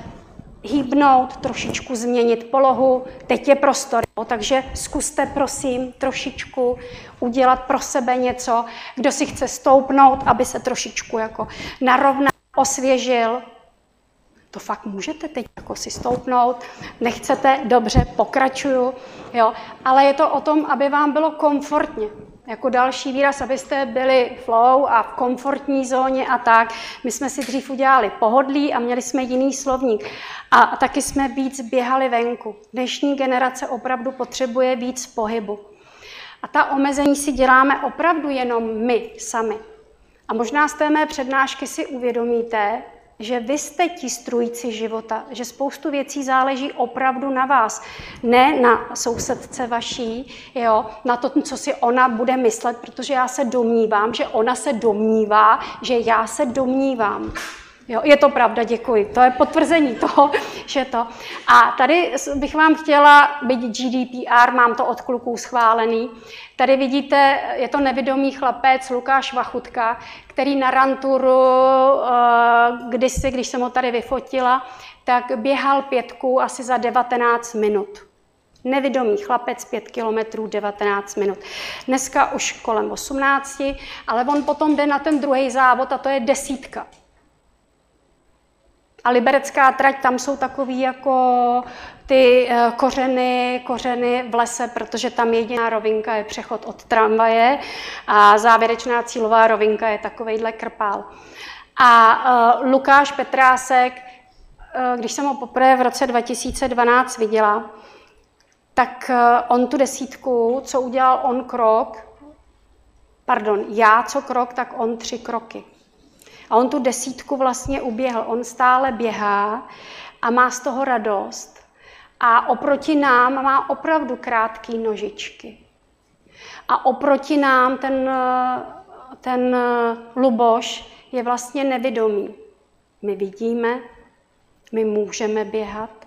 hýbnout, trošičku změnit polohu. Teď je prostor, jo, takže zkuste prosím trošičku udělat pro sebe něco, kdo si chce stoupnout, aby se trošičku jako narovnal, osvěžil. To fakt můžete teď jako si stoupnout, nechcete, dobře, pokračuju, jo, ale je to o tom, aby vám bylo komfortně jako další výraz, abyste byli flow a v komfortní zóně a tak. My jsme si dřív udělali pohodlí a měli jsme jiný slovník. A, taky jsme víc běhali venku. Dnešní generace opravdu potřebuje víc pohybu. A ta omezení si děláme opravdu jenom my sami. A možná z té mé přednášky si uvědomíte, že vy jste ti strůjci života, že spoustu věcí záleží opravdu na vás, ne na sousedce vaší, jo, na to, co si ona bude myslet, protože já se domnívám, že ona se domnívá, že já se domnívám. Jo, je to pravda, děkuji. To je potvrzení toho, že to. A tady bych vám chtěla, být GDPR, mám to od kluků schválený. Tady vidíte, je to nevědomý chlapec Lukáš Vachutka, který na Ranturu, eh, kdysi, když jsem ho tady vyfotila, tak běhal pětku asi za 19 minut. Nevědomý chlapec 5 kilometrů 19 minut. Dneska už kolem 18, ale on potom jde na ten druhý závod a to je desítka. A liberecká trať, tam jsou takový jako ty eh, kořeny, kořeny v lese, protože tam jediná rovinka je přechod od tramvaje a závěrečná cílová rovinka je takovejhle krpál. A uh, Lukáš Petrásek, uh, když jsem ho poprvé v roce 2012 viděla, tak on tu desítku, co udělal on krok, pardon, já co krok, tak on tři kroky. A on tu desítku vlastně uběhl. On stále běhá a má z toho radost. A oproti nám má opravdu krátké nožičky. A oproti nám ten, ten Luboš je vlastně nevědomý. My vidíme, my můžeme běhat,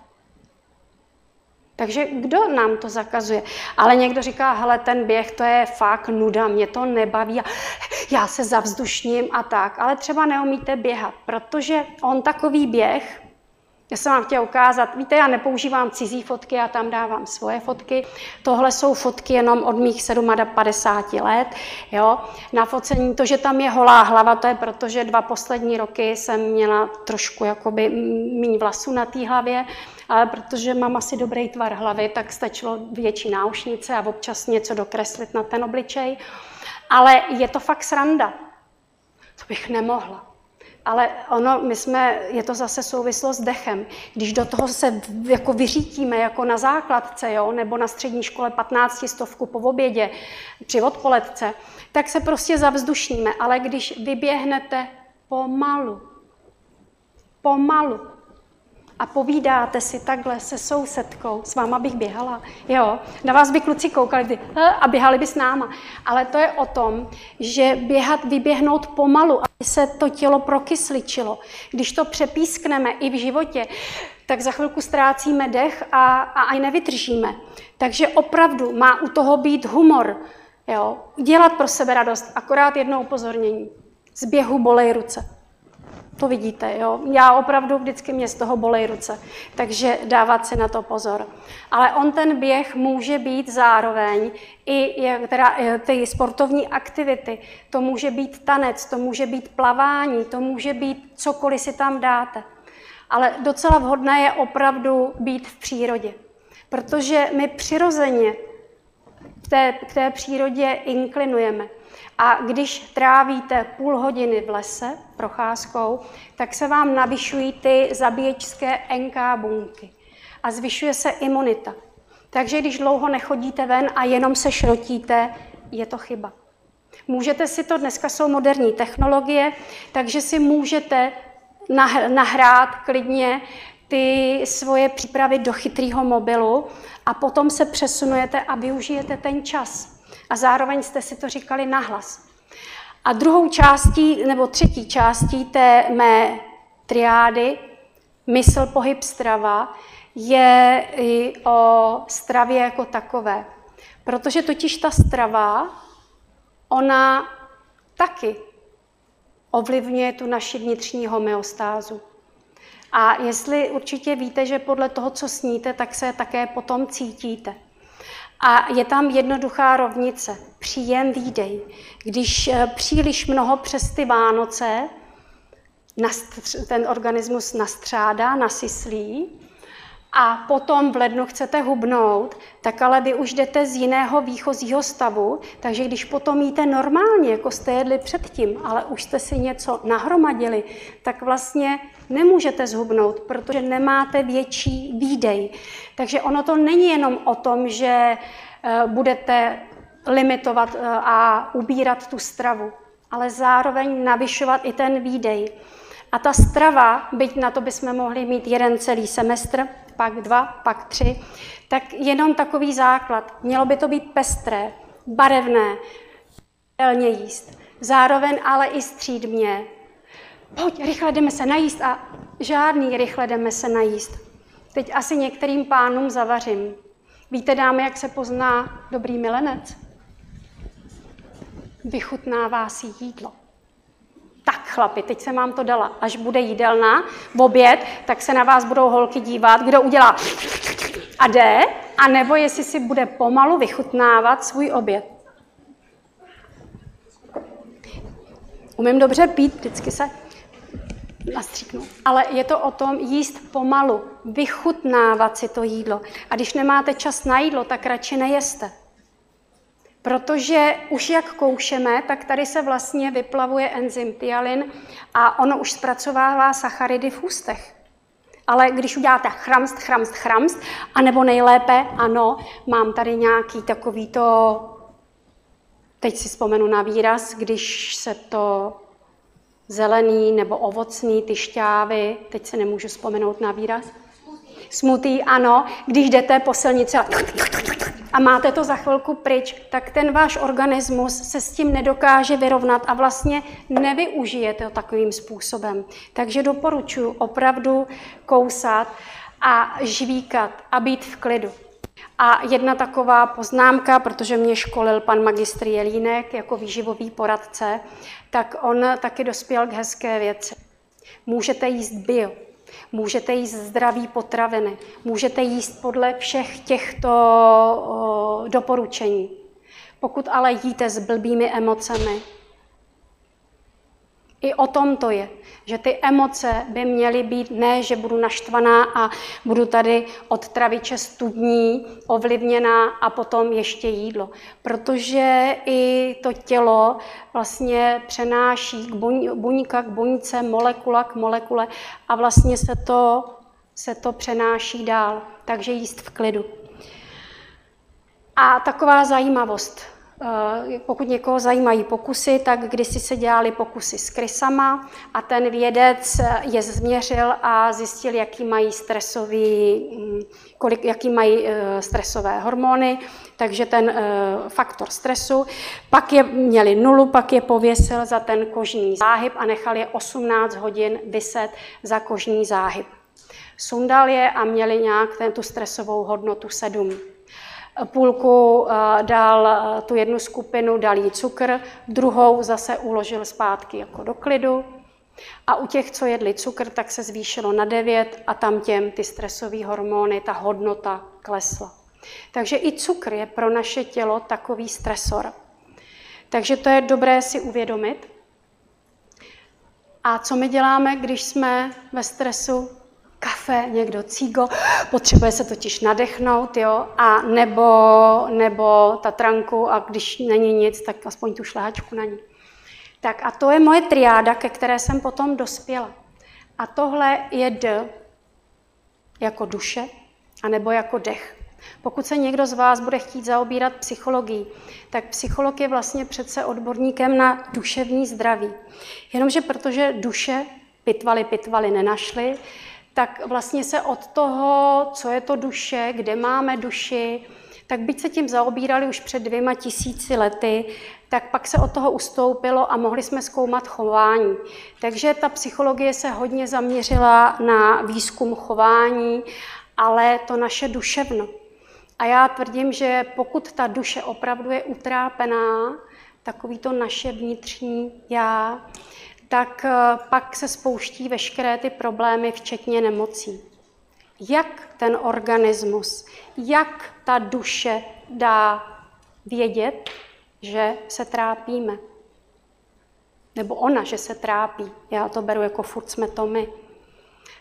takže kdo nám to zakazuje? Ale někdo říká, hele, ten běh, to je fakt nuda, mě to nebaví, já se zavzdušním a tak. Ale třeba neumíte běhat, protože on takový běh, já jsem vám chtěla ukázat, víte, já nepoužívám cizí fotky, já tam dávám svoje fotky. Tohle jsou fotky jenom od mých 57 let. Jo. Na focení to, že tam je holá hlava, to je proto, že dva poslední roky jsem měla trošku jakoby méně vlasů na té hlavě, ale protože mám asi dobrý tvar hlavy, tak stačilo větší náušnice a občas něco dokreslit na ten obličej. Ale je to fakt sranda. To bych nemohla. ale ono, my jsme, je to zase souvislost s dechem. Když do toho se jako vyřítíme jako na základce, jo, nebo na střední škole 15 stovku po obědě, při odpoledce, tak se prostě zavzdušníme. Ale když vyběhnete pomalu, pomalu, a povídáte si takhle se sousedkou, s váma bych běhala, jo, na vás by kluci koukali a běhali by s náma. Ale to je o tom, že běhat, vyběhnout pomalu, aby se to tělo prokysličilo. Když to přepískneme i v životě, tak za chvilku ztrácíme dech a, a aj nevydržíme. Takže opravdu má u toho být humor, jo, dělat pro sebe radost, akorát jedno upozornění. Z běhu bolej ruce. To vidíte, jo. Já opravdu vždycky mě z toho bolej ruce, takže dávat si na to pozor. Ale on ten běh může být zároveň i teda, eh, ty sportovní aktivity. To může být tanec, to může být plavání, to může být cokoliv si tam dáte. Ale docela vhodné je opravdu být v přírodě, protože my přirozeně k té, k té přírodě inklinujeme. A když trávíte půl hodiny v lese procházkou, tak se vám navyšují ty zabíječské NK bunky a zvyšuje se imunita. Takže když dlouho nechodíte ven a jenom se šrotíte, je to chyba. Můžete si to, dneska jsou moderní technologie, takže si můžete nahrát klidně ty svoje přípravy do chytrého mobilu a potom se přesunujete a využijete ten čas a zároveň jste si to říkali nahlas. A druhou částí, nebo třetí částí té mé triády, mysl, pohyb, strava, je i o stravě jako takové. Protože totiž ta strava, ona taky ovlivňuje tu naši vnitřní homeostázu. A jestli určitě víte, že podle toho, co sníte, tak se také potom cítíte. A je tam jednoduchá rovnice. Příjem, výdej. Když eh, příliš mnoho přes ty Vánoce ten organismus nastřádá, nasyslí, a potom v lednu chcete hubnout, tak ale vy už jdete z jiného výchozího stavu, takže když potom jíte normálně, jako jste jedli předtím, ale už jste si něco nahromadili, tak vlastně nemůžete zhubnout, protože nemáte větší výdej. Takže ono to není jenom o tom, že eh, budete limitovat eh, a ubírat tu stravu, ale zároveň navyšovat i ten výdej. A ta strava, byť na to bychom mohli mít jeden celý semestr, pak dva, pak tři, tak jenom takový základ. Mělo by to být pestré, barevné, dělně jíst. Zároveň ale i střídmě. Pojď, rychle jdeme se najíst a žádný rychle jdeme se najíst. Teď asi některým pánům zavařím. Víte, dámy, jak se pozná dobrý milenec? Vychutnává si jídlo. Tak chlapi, teď jsem vám to dala. Až bude jídelná v oběd, tak se na vás budou holky dívat, kdo udělá a jde, a nebo jestli si bude pomalu vychutnávat svůj oběd. Umím dobře pít, vždycky se nastříknu. Ale je to o tom jíst pomalu, vychutnávat si to jídlo. A když nemáte čas na jídlo, tak radši nejeste. Protože už jak koušeme, tak tady se vlastně vyplavuje enzym tialin a ono už zpracovává sacharidy v ústech. Ale když uděláte chramst, chramst, chramst, anebo nejlépe, ano, mám tady nějaký takový to, teď si vzpomenu na výraz, když se to zelený nebo ovocný, ty šťávy, teď se nemůžu vzpomenout na výraz. Smutý, ano, když jdete po silnici a a máte to za chvilku pryč, tak ten váš organismus se s tím nedokáže vyrovnat a vlastně nevyužijete to takovým způsobem. Takže doporučuji opravdu kousat a žvíkat a být v klidu. A jedna taková poznámka, protože mě školil pan magistr Jelínek jako výživový poradce, tak on taky dospěl k hezké věci. Můžete jíst bio, Můžete jíst zdraví potraviny, můžete jíst podle všech těchto doporučení. Pokud ale jíte s blbými emocemi, I o tom to je, že ty emoce by měly být ne, že budu naštvaná a budu tady od traviče studní ovlivněná a potom ještě jídlo. Protože i to tělo vlastně přenáší k buň, buňka k buňce, molekula k molekule a vlastně se to, se to přenáší dál. Takže jíst v klidu. A taková zajímavost. Eh, pokud někoho zajímají pokusy, tak kdysi se dělali pokusy s krysama a ten vědec je změřil a zjistil, jaký mají stresový, mm, kolik, jaký mají eh, stresové hormony, takže ten eh, faktor stresu. Pak je měli nulu, pak je pověsil za ten kožní záhyb a nechal je 18 hodin vyset za kožní záhyb. Sundal je a měli nějak ten, tu stresovou hodnotu 7 půlku eh, dal eh, tu jednu skupinu, dal jí cukr, druhou zase uložil zpátky jako do klidu. A u těch, co jedli cukr, tak se zvýšilo na 9 a tam těm ty stresové hormony, ta hodnota klesla. Takže i cukr je pro naše tělo takový stresor. Takže to je dobré si uvědomit. A co my děláme, když jsme ve stresu? Kafe, někdo cígo, potřebuje se totiž nadechnout, jo, a nebo, nebo tatranku a když není nic, tak aspoň tu šlehačku na ní. Tak a to je moje triáda, ke které jsem potom dospěla. A tohle je D jako duše, anebo jako dech. Pokud se někdo z vás bude chtít zaobírat psychologií, tak psycholog je vlastně přece odborníkem na duševní zdraví. Jenomže protože duše pitvali, pitvali nenašli, tak vlastně se od toho, co je to duše, kde máme duši, tak byť se tím zaobírali už před dvěma tisíci lety, tak pak se od toho ustoupilo a mohli jsme zkoumat chování. Takže ta psychologie se hodně zaměřila na výzkum chování, ale to naše duševno. A já tvrdím, že pokud ta duše opravdu je utrápená, takový to naše vnitřní já, tak eh, pak se spouští veškeré ty problémy, včetně nemocí. Jak ten organismus, jak ta duše dá vědět, že se trápíme? Nebo ona, že se trápí. Já to beru jako furt jsme to my.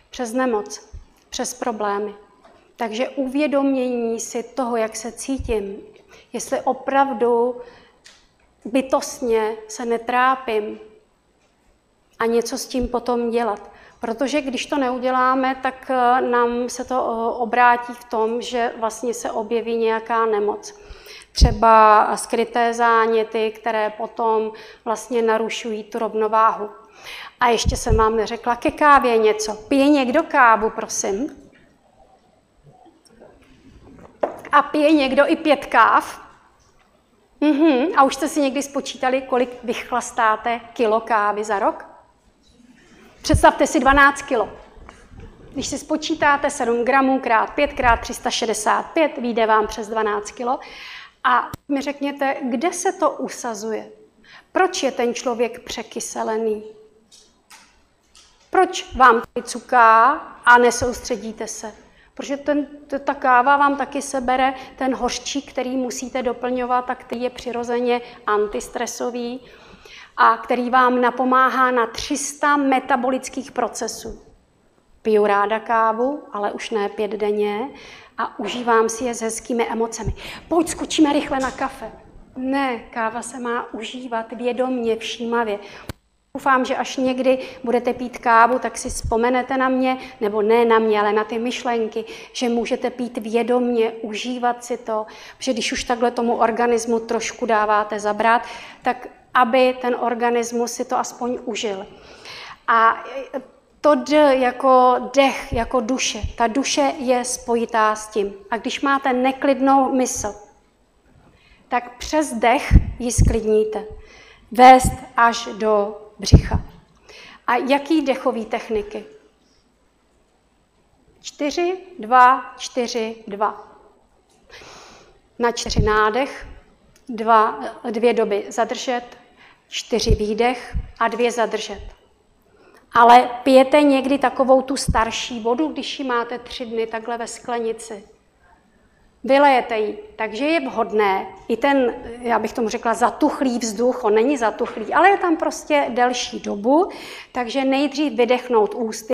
Přes nemoc, přes problémy. Takže uvědomění si toho, jak se cítím, jestli opravdu bytostně se netrápím, a něco s tím potom dělat. Protože když to neuděláme, tak eh, nám se to eh, obrátí v tom, že vlastně se objeví nějaká nemoc. Třeba skryté záněty, které potom vlastně narušují tu rovnováhu. A ještě jsem vám neřekla ke kávě něco. Pije někdo kávu, prosím? A pije někdo i pět káv? Mhm. A už jste si někdy spočítali, kolik vychlastáte kilo kávy za rok? Představte si 12 kg. Když si spočítáte 7 gramů krát 5 krát 365, vyjde vám přes 12 kg. A mi řekněte, kde se to usazuje? Proč je ten člověk překyselený? Proč vám tady cuká a nesoustředíte se? Protože ten, ta káva vám taky sebere ten hořčík, který musíte doplňovat a který je přirozeně antistresový a který vám napomáhá na 300 metabolických procesů. Piju ráda kávu, ale už ne pět denně a užívám si je s hezkými emocemi. Pojď, skočíme rychle na kafe. Ne, káva se má užívat vědomně, všímavě. Doufám, že až někdy budete pít kávu, tak si vzpomenete na mě, nebo ne na mě, ale na ty myšlenky, že můžete pít vědomně, užívat si to, že když už takhle tomu organismu trošku dáváte zabrat, tak aby ten organismus si to aspoň užil. A to D jako dech, jako duše, ta duše je spojitá s tím. A když máte neklidnou mysl, tak přes dech ji sklidníte. Vést až do břicha. A jaký dechový techniky? Čtyři, dva, čtyři, dva. Na čtyři nádech, dva, dvě doby zadržet, čtyři výdech a dvě zadržet. Ale pijete někdy takovou tu starší vodu, když ji máte tři dny takhle ve sklenici. vylejete ji. Takže je vhodné i ten, já bych tomu řekla, zatuchlý vzduch, on není zatuchlý, ale je tam prostě delší dobu, takže nejdřív vydechnout ústy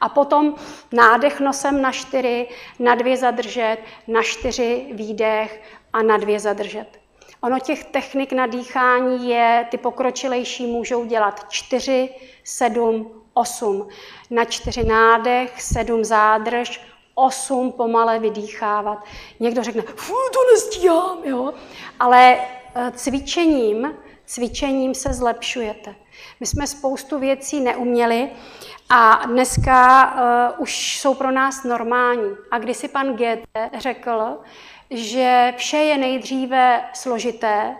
a potom nádech nosem na čtyři, na dvě zadržet, na čtyři výdech a na dvě zadržet. Ono těch technik na dýchání je, ty pokročilejší můžou dělat čtyři, sedm, osm. Na čtyři nádech, sedm zádrž, osm pomale vydýchávat. Někdo řekne, fů, to nestíhám, jo. Ale eh, cvičením, cvičením se zlepšujete. My jsme spoustu věcí neuměli a dneska uh, už jsou pro nás normální. A když si pan Goethe řekl, že vše je nejdříve složité,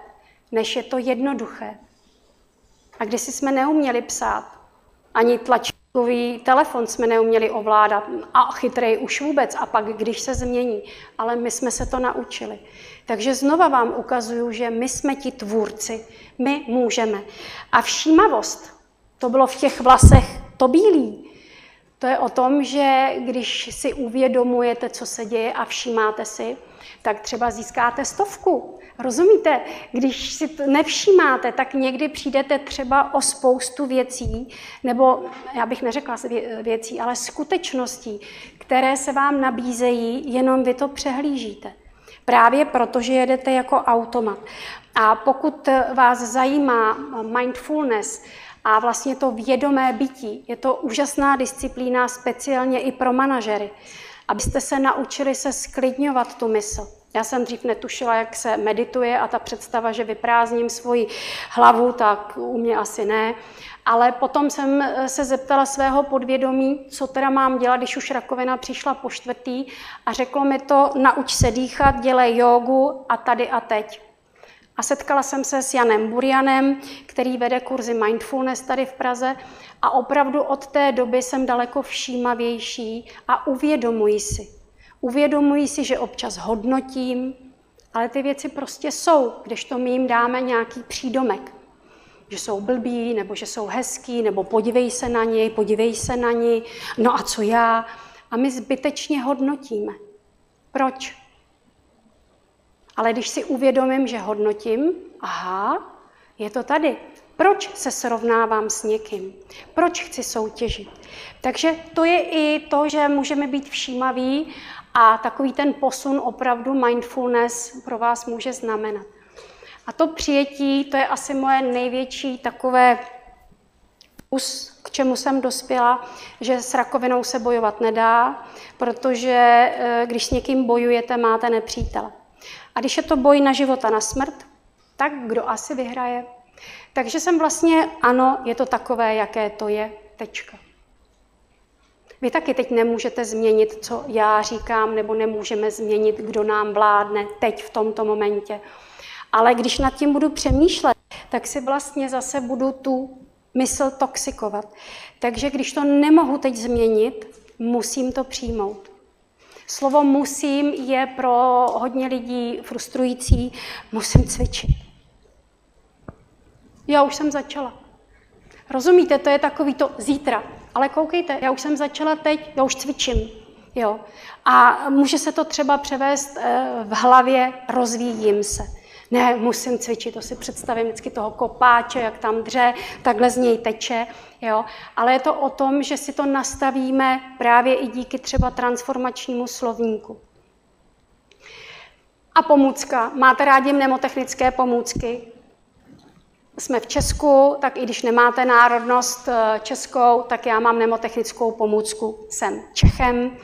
než je to jednoduché. A když jsme neuměli psát, ani tlačkový telefon jsme neuměli ovládat a chytrej už vůbec a pak když se změní, ale my jsme se to naučili. Takže znova vám ukazuju, že my jsme ti tvůrci, my můžeme. A všímavost, to bylo v těch vlasech to bílý. To je o tom, že když si uvědomujete, co se děje a všímáte si, tak třeba získáte stovku. Rozumíte? Když si to nevšímáte, tak někdy přijdete třeba o spoustu věcí, nebo já bych neřekla věcí, ale skutečností, které se vám nabízejí, jenom vy to přehlížíte. Právě proto, že jedete jako automat. A pokud vás zajímá mindfulness a vlastně to vědomé bytí, je to úžasná disciplína speciálně i pro manažery, abyste se naučili se sklidňovat tu mysl. Já jsem dřív netušila, jak se medituje a ta představa, že vyprázdním svoji hlavu, tak u mě asi ne. Ale potom jsem se zeptala svého podvědomí, co teda mám dělat, když už rakovina přišla po čtvrtý a řeklo mi to, nauč se dýchat, dělej jogu a tady a teď. A setkala jsem se s Janem Burianem, který vede kurzy mindfulness tady v Praze a opravdu od té doby jsem daleko všímavější a uvědomuji si. Uvědomuji si, že občas hodnotím, ale ty věci prostě jsou, když to my jim dáme nějaký přídomek. Že jsou blbí, nebo že jsou hezký, nebo podívej se na něj, podívej se na ní, no a co já? A my zbytečně hodnotíme. Proč? Ale když si uvědomím, že hodnotím, aha, je to tady. Proč se srovnávám s někým? Proč chci soutěžit? Takže to je i to, že můžeme být všímaví a takový ten posun opravdu mindfulness pro vás může znamenat. A to přijetí, to je asi moje největší takové kus, k čemu jsem dospěla, že s rakovinou se bojovat nedá, protože eh, když s někým bojujete, máte nepřítele. A když je to boj na život a na smrt, tak kdo asi vyhraje? Takže jsem vlastně, ano, je to takové, jaké to je, tečka. Vy taky teď nemůžete změnit, co já říkám, nebo nemůžeme změnit, kdo nám vládne teď v tomto momentě. Ale když nad tím budu přemýšlet, tak si vlastně zase budu tu mysl toxikovat. Takže když to nemohu teď změnit, musím to přijmout. Slovo musím je pro hodně lidí frustrující. Musím cvičit. Já už jsem začala. Rozumíte, to je takový to zítra. Ale koukejte, já už jsem začala teď, já už cvičím. Jo. A může se to třeba převést eh, v hlavě, rozvíjím se. Ne, musím cvičit, to si představím vždycky toho kopáče, jak tam dře, takhle z něj teče, jo. Ale je to o tom, že si to nastavíme právě i díky třeba transformačnímu slovníku. A pomůcka. Máte rádi mnemotechnické pomůcky? Jsme v Česku, tak i když nemáte národnost eh, českou, tak já mám mnemotechnickou pomůcku. Jsem Čechem,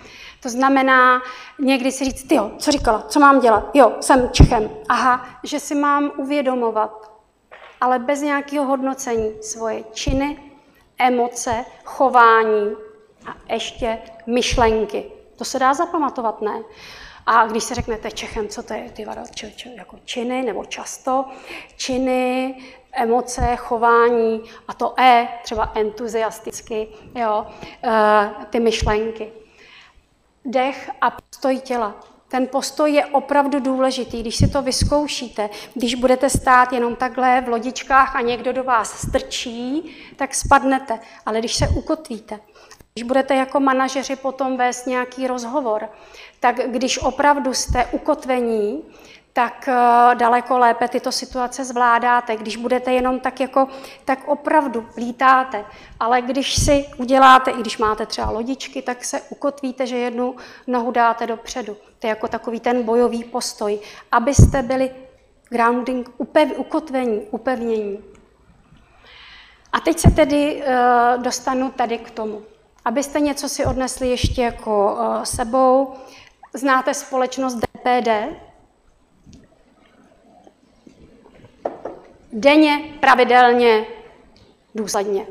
to znamená někdy si říct, jo, co říkala, co mám dělat? Jo, jsem Čechem. Aha, že si mám uvědomovat, ale bez nějakého hodnocení svoje činy, emoce, chování a ještě myšlenky. To se dá zapamatovat, ne? A když se řeknete Čechem, co to je, ty vado, č, č, jako činy nebo často, činy, emoce, chování a to E, třeba entuziasticky, jo, e, ty myšlenky dech a postoj těla. Ten postoj je opravdu důležitý. Když si to vyzkoušíte, když budete stát jenom takhle v lodičkách a někdo do vás strčí, tak spadnete. Ale když se ukotvíte, Když budete jako manažeři potom vést nějaký rozhovor, tak když opravdu jste ukotvení, tak eh, daleko lépe tyto situace zvládáte. Když budete jenom tak jako, tak opravdu lítáte. Ale když si uděláte, i když máte třeba lodičky, tak se ukotvíte, že jednu nohu dáte dopředu. To je jako takový ten bojový postoj, abyste byli grounding, upev, ukotvení, upevnění. A teď se tedy uh, dostanu tady k tomu. Abyste něco si odnesli ještě jako uh, sebou, znáte společnost DPD? Denně, pravidelně, důsledně.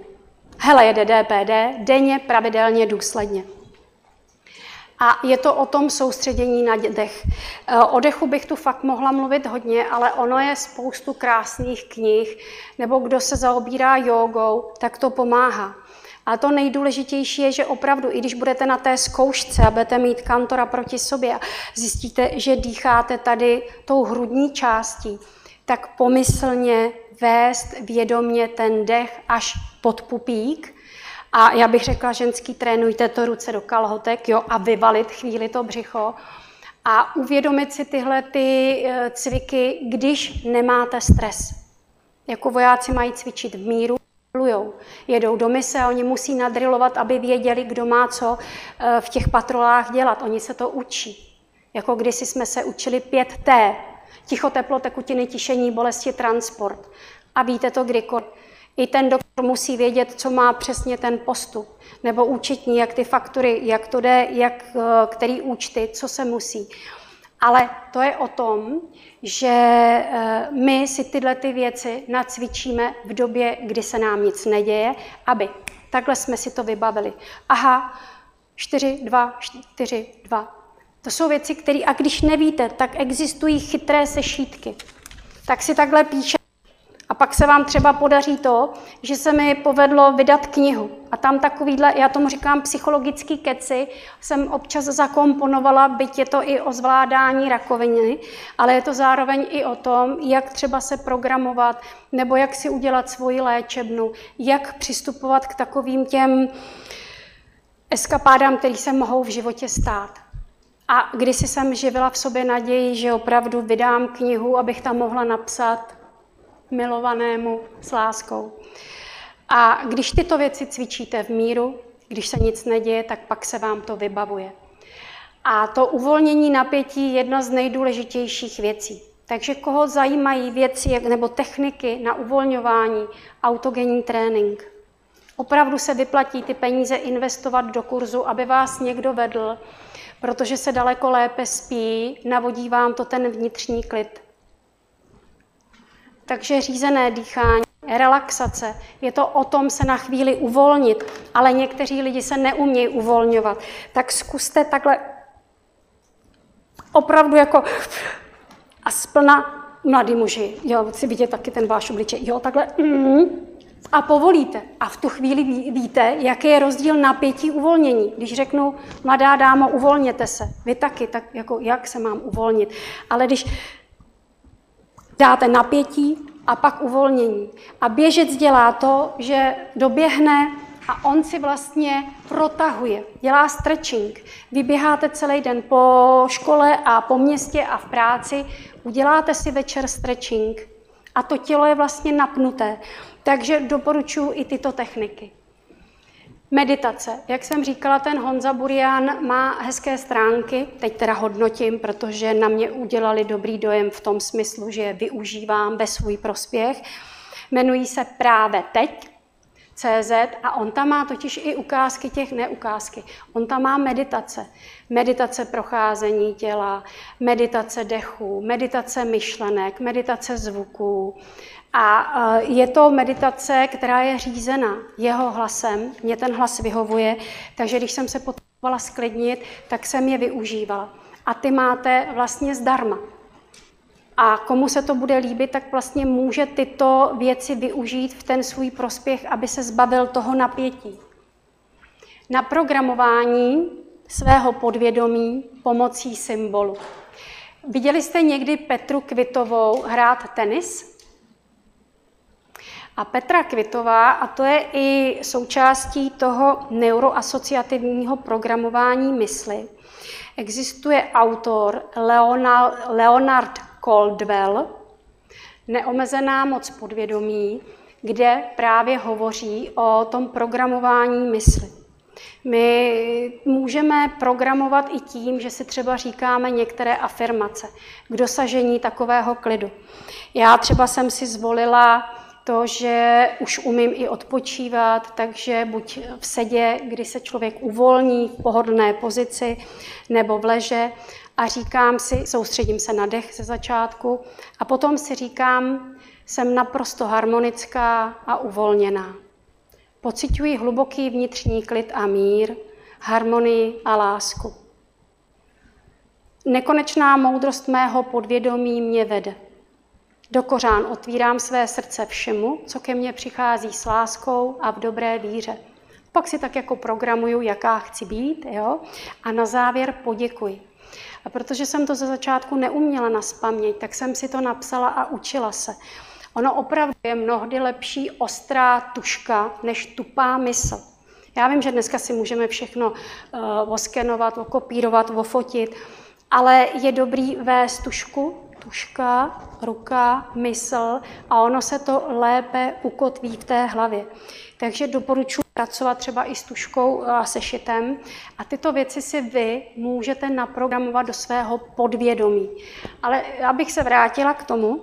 Hele, jede DPD, denně, pravidelně, důsledně. A je to o tom soustředění na dech. Eh, o dechu bych tu fakt mohla mluvit hodně, ale ono je spoustu krásných knih, nebo kdo se zaobírá jogou, tak to pomáhá. A to nejdůležitější je, že opravdu, i když budete na té zkoušce a budete mít kantora proti sobě zjistíte, že dýcháte tady tou hrudní částí, tak pomyslně vést vědomně ten dech až pod pupík. A já bych řekla, ženský, trénujte to ruce do kalhotek jo, a vyvalit chvíli to břicho. A uvědomit si tyhle ty eh, cviky, když nemáte stres. Jako vojáci mají cvičit v míru, plujou. Jedou do mise oni musí nadrilovat, aby věděli, kdo má co eh, v těch patrolách dělat. Oni se to učí. Jako kdysi jsme se učili 5T, Ticho, teplo, tekutiny, tišení, bolesti, transport. A víte to kdykoliv. I ten doktor musí vědět, co má přesně ten postup. Nebo účetní, jak ty faktury, jak to jde, jak, eh, který účty, co se musí. Ale to je o tom, že eh, my si tyhle ty věci nacvičíme v době, kdy se nám nic neděje, aby takhle jsme si to vybavili. Aha, 4, 2, 4, 2, to jsou věci, které, a když nevíte, tak existují chytré sešítky. Tak si takhle píše. A pak se vám třeba podaří to, že se mi povedlo vydat knihu. A tam takovýhle, já tomu říkám psychologický keci, jsem občas zakomponovala, byť je to i o zvládání rakoviny, ale je to zároveň i o tom, jak třeba se programovat, nebo jak si udělat svoji léčebnu, jak přistupovat k takovým těm eskapádám, které se mohou v životě stát. A kdysi jsem živila v sobě naději, že opravdu vydám knihu, abych tam mohla napsat milovanému s láskou. A když tyto věci cvičíte v míru, když se nic neděje, tak pak se vám to vybavuje. A to uvolnění napětí je jedna z nejdůležitějších věcí. Takže koho zajímají věci nebo techniky na uvolňování, autogenní trénink. Opravdu se vyplatí ty peníze investovat do kurzu, aby vás někdo vedl, protože se daleko lépe spí, navodí vám to ten vnitřní klid. Takže řízené dýchání, relaxace, je to o tom se na chvíli uvolnit, ale někteří lidi se neumějí uvolňovat. Tak zkuste takhle opravdu jako a splna mladý muži, jo, si vidět taky ten váš obličej, jo, takhle, mm, a povolíte. A v tu chvíli víte, jaký je rozdíl napětí uvolnění. Když řeknu, mladá dámo, uvolněte se, vy taky, tak jako jak se mám uvolnit. Ale když dáte napětí a pak uvolnění. A běžec dělá to, že doběhne a on si vlastně protahuje, dělá stretching. Vy běháte celý den po škole a po městě a v práci, uděláte si večer stretching a to tělo je vlastně napnuté. Takže doporučuji i tyto techniky. Meditace. Jak jsem říkala, ten Honza Burian má hezké stránky, teď teda hodnotím, protože na mě udělali dobrý dojem v tom smyslu, že je využívám ve svůj prospěch. Jmenují se právě teď, CZ a on tam má totiž i ukázky těch neukázky. On tam má meditace. Meditace procházení těla, meditace dechu, meditace myšlenek, meditace zvuků, a e, je to meditace, která je řízena jeho hlasem. Mě ten hlas vyhovuje, takže když jsem se potřebovala sklidnit, tak jsem je využívala. A ty máte vlastně zdarma. A komu se to bude líbit, tak vlastně může tyto věci využít v ten svůj prospěch, aby se zbavil toho napětí. Na programování svého podvědomí pomocí symbolu. Viděli jste někdy Petru Kvitovou hrát tenis? A Petra Kvitová, a to je i součástí toho neuroasociativního programování mysli, existuje autor Leonard Coldwell, Neomezená moc podvědomí, kde právě hovoří o tom programování mysli. My můžeme programovat i tím, že si třeba říkáme některé afirmace k dosažení takového klidu. Já třeba jsem si zvolila to, že už umím i odpočívat, takže buď v sedě, kdy se člověk uvolní v pohodlné pozici, nebo v leže a říkám si, soustředím se na dech ze začátku a potom si říkám, jsem naprosto harmonická a uvolněná. Pocituji hluboký vnitřní klid a mír, harmonii a lásku. Nekonečná moudrost mého podvědomí mě vede. Do kořán otvírám své srdce všemu, co ke mně přichází s láskou a v dobré víře. Pak si tak jako programuju, jaká chci být, jo? a na závěr poděkuji. A protože jsem to ze začátku neuměla na spaměť, tak jsem si to napsala a učila se. Ono opravdu je mnohdy lepší ostrá tuška než tupá mysl. Já vím, že dneska si můžeme všechno uh, oskenovat, okopírovat, ofotit, ale je dobrý vést tušku, tuška, ruka, mysl a ono se to lépe ukotví v té hlavě. Takže doporučuji pracovat třeba i s tuškou a sešitem a tyto věci si vy můžete naprogramovat do svého podvědomí. Ale abych se vrátila k tomu,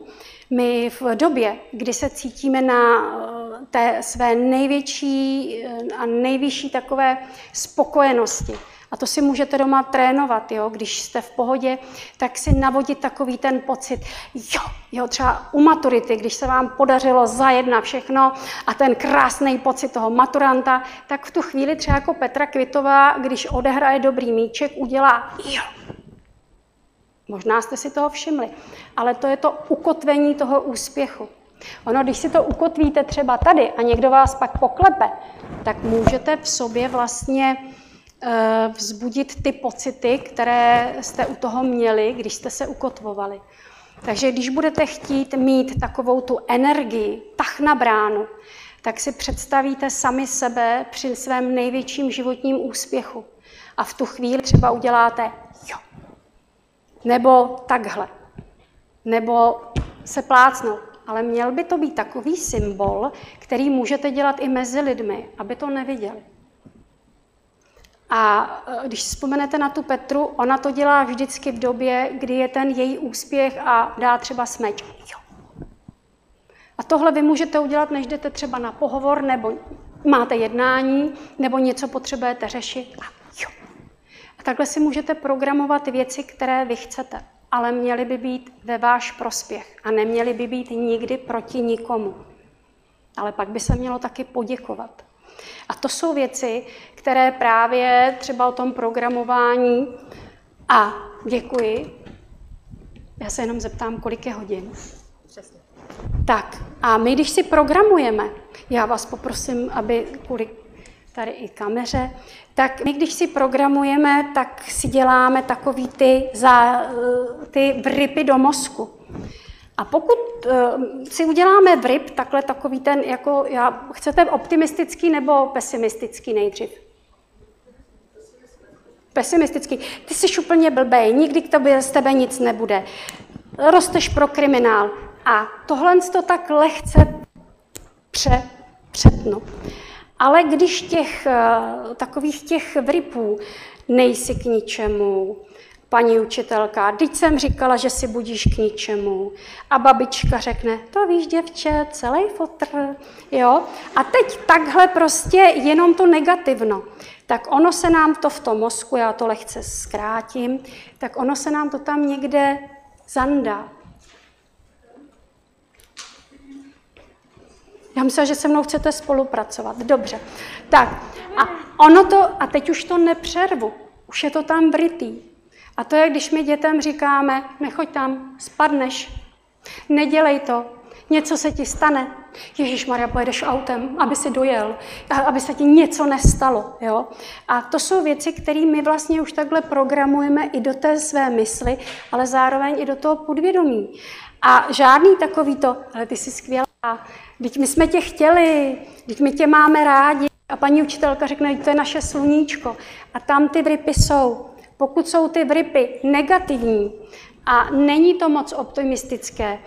my v době, kdy se cítíme na eh, té své největší eh, a nejvyšší takové spokojenosti, a to si můžete doma trénovat, jo? když jste v pohodě, tak si navodit takový ten pocit, jo, jo, třeba u maturity, když se vám podařilo zajet na všechno a ten krásný pocit toho maturanta, tak v tu chvíli třeba jako Petra Kvitová, když odehraje dobrý míček, udělá jo. Možná jste si toho všimli, ale to je to ukotvení toho úspěchu. Ono, když si to ukotvíte třeba tady a někdo vás pak poklepe, tak můžete v sobě vlastně vzbudit ty pocity, které jste u toho měli, když jste se ukotvovali. Takže když budete chtít mít takovou tu energii, tah na bránu, tak si představíte sami sebe při svém největším životním úspěchu. A v tu chvíli třeba uděláte jo. Nebo takhle. Nebo se plácnout. Ale měl by to být takový symbol, který můžete dělat i mezi lidmi, aby to neviděli. A e, když vzpomenete na tu Petru, ona to dělá vždycky v době, kdy je ten její úspěch a dá třeba smeč. Jo. A tohle vy můžete udělat, než jdete třeba na pohovor, nebo máte jednání, nebo něco potřebujete řešit. A jo. A takhle si můžete programovat věci, které vy chcete, ale měly by být ve váš prospěch a neměly by být nikdy proti nikomu. Ale pak by se mělo taky poděkovat. A to jsou věci, které právě třeba o tom programování a děkuji. Já se jenom zeptám, kolik je hodin. Přesně. Tak a my, když si programujeme, já vás poprosím, aby kvůli tady i kameře, tak my, když si programujeme, tak si děláme takový ty, za, ty vrypy do mozku. A pokud uh, si uděláme vryp, takhle takový ten, jako já, chcete optimistický nebo pesimistický nejdřív? Pesimistický. Ty jsi úplně blbej, nikdy k tobě z tebe nic nebude. Rosteš pro kriminál. A tohle to tak lehce pře, přetnu. Ale když těch uh, takových těch vrypů nejsi k ničemu, paní učitelka, teď jsem říkala, že si budíš k ničemu. A babička řekne, to víš, děvče, celý fotr, jo. A teď takhle prostě jenom to negativno. Tak ono se nám to v tom mozku, já to lehce zkrátím, tak ono se nám to tam někde zandá. Já myslím, že se mnou chcete spolupracovat. Dobře. Tak a ono to, a teď už to nepřervu, už je to tam vrytý. A to je, když my dětem říkáme, nechoď tam, spadneš, nedělej to, něco se ti stane. Ježíš Maria, pojedeš autem, aby si dojel, aby se ti něco nestalo. Jo? A to jsou věci, které my vlastně už takhle programujeme i do té své mysli, ale zároveň i do toho podvědomí. A žádný takový to, ale ty jsi skvělá, Teď my jsme tě chtěli, teď my tě máme rádi. A paní učitelka řekne, to je naše sluníčko. A tam ty vrypy jsou. Pokud jsou ty vrypy negativní a není to moc optimistické,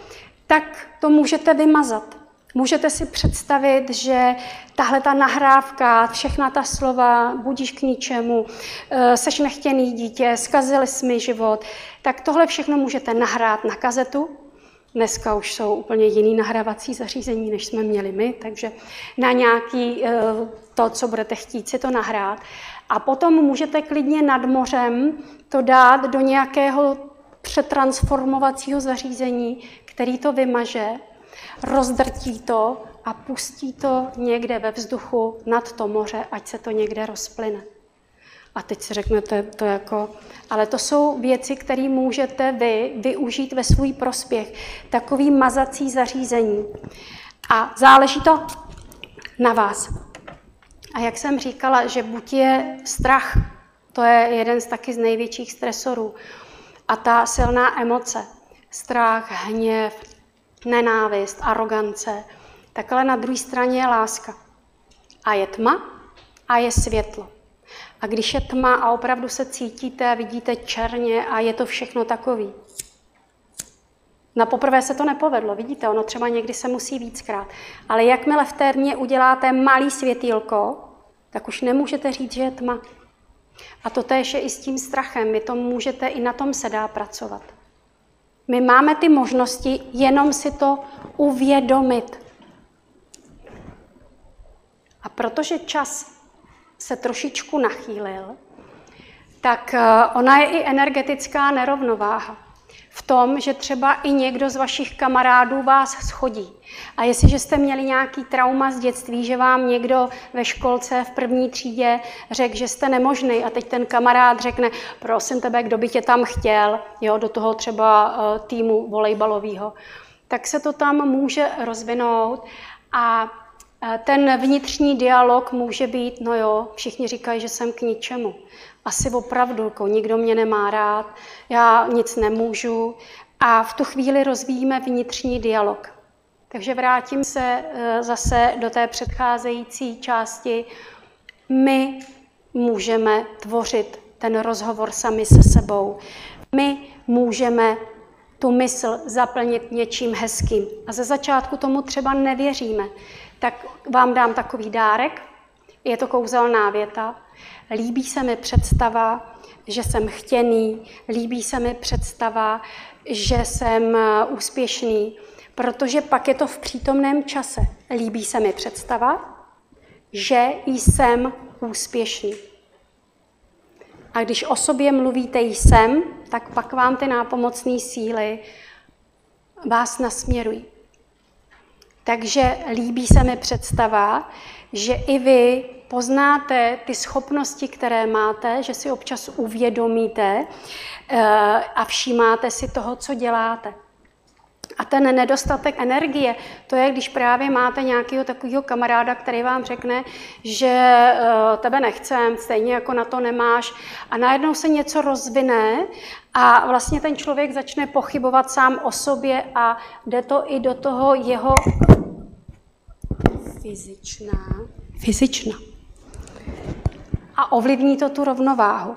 tak to můžete vymazat. Můžete si představit, že tahle ta nahrávka, všechna ta slova, budíš k ničemu, eh, seš nechtěný dítě, zkazili jsme život, tak tohle všechno můžete nahrát na kazetu. Dneska už jsou úplně jiný nahrávací zařízení, než jsme měli my, takže na nějaký eh, to, co budete chtít si to nahrát. A potom můžete klidně nad mořem to dát do nějakého přetransformovacího zařízení, který to vymaže rozdrtí to a pustí to někde ve vzduchu nad to moře, ať se to někde rozplyne. A teď si řeknete, to jako, ale to jsou věci, které můžete vy využít ve svůj prospěch. Takový mazací zařízení. A záleží to na vás. A jak jsem říkala, že buď je strach, to je jeden z taky z největších stresorů. A ta silná emoce, strach, hněv, nenávist, arogance, tak ale na druhé straně je láska. A je tma a je světlo. A když je tma a opravdu se cítíte vidíte černě a je to všechno takový. Na poprvé se to nepovedlo, vidíte, ono třeba někdy se musí víckrát. Ale jakmile v té uděláte malý světýlko, tak už nemůžete říct, že je tma. A to též je i s tím strachem. Vy to můžete, i na tom se dá pracovat. My máme ty možnosti, jenom si to uvědomit. A protože čas se trošičku nachýlil, tak eh, ona je i energetická nerovnováha v tom, že třeba i někdo z vašich kamarádů vás schodí. A jestliže jste měli nějaký trauma z dětství, že vám někdo ve školce v první třídě řekl, že jste nemožný a teď ten kamarád řekne, prosím tebe, kdo by tě tam chtěl, jo, do toho třeba uh, týmu volejbalového, tak se to tam může rozvinout a eh, ten vnitřní dialog může být, no jo, všichni říkají, že jsem k ničemu asi opravdu, jako nikdo mě nemá rád, já nic nemůžu. A v tu chvíli rozvíjíme vnitřní dialog. Takže vrátím se eh, zase do té předcházející části. My můžeme tvořit ten rozhovor sami se sebou. My můžeme tu mysl zaplnit něčím hezkým. A ze začátku tomu třeba nevěříme. Tak vám dám takový dárek. Je to kouzelná věta. Líbí se mi představa, že jsem chtěný, líbí se mi představa, že jsem eh, úspěšný, protože pak je to v přítomném čase. Líbí se mi představa, že jsem úspěšný. A když o sobě mluvíte jsem, tak pak vám ty nápomocné síly vás nasměrují. Takže líbí se mi představa, že i vy poznáte ty schopnosti, které máte, že si občas uvědomíte eh, a všímáte si toho, co děláte. A ten nedostatek energie, to je, když právě máte nějakého takového kamaráda, který vám řekne, že eh, tebe nechcem, stejně jako na to nemáš. A najednou se něco rozvine a vlastně ten člověk začne pochybovat sám o sobě a jde to i do toho jeho fyzičná, fyzična a ovlivní to tu rovnováhu.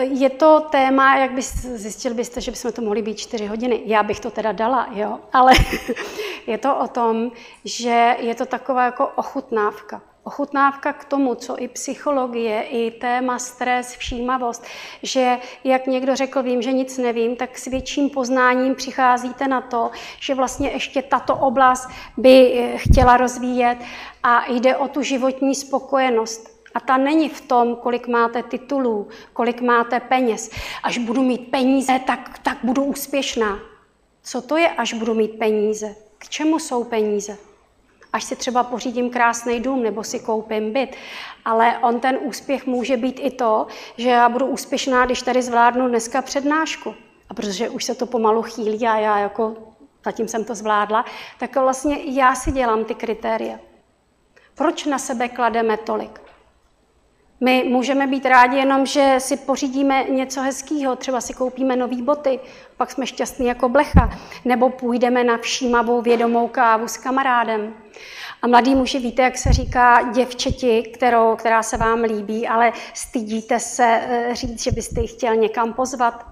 Je to téma, jak byste, zjistil byste, že bychom to mohli být čtyři hodiny. Já bych to teda dala, jo, ale je to o tom, že je to taková jako ochutnávka ochutnávka k tomu, co i psychologie, i téma stres, všímavost, že jak někdo řekl, vím, že nic nevím, tak s větším poznáním přicházíte na to, že vlastně ještě tato oblast by eh, chtěla rozvíjet a jde o tu životní spokojenost. A ta není v tom, kolik máte titulů, kolik máte peněz. Až budu mít peníze, tak, tak budu úspěšná. Co to je, až budu mít peníze? K čemu jsou peníze? Až si třeba pořídím krásný dům nebo si koupím byt. Ale on ten úspěch může být i to, že já budu úspěšná, když tady zvládnu dneska přednášku. A protože už se to pomalu chýlí a já jako zatím jsem to zvládla, tak vlastně já si dělám ty kritéria. Proč na sebe klademe tolik? My můžeme být rádi jenom, že si pořídíme něco hezkého, třeba si koupíme nové boty, pak jsme šťastní jako blecha, nebo půjdeme na všímavou vědomou kávu s kamarádem. A mladý muži, víte, jak se říká děvčeti, kterou, která se vám líbí, ale stydíte se eh, říct, že byste ji chtěl někam pozvat.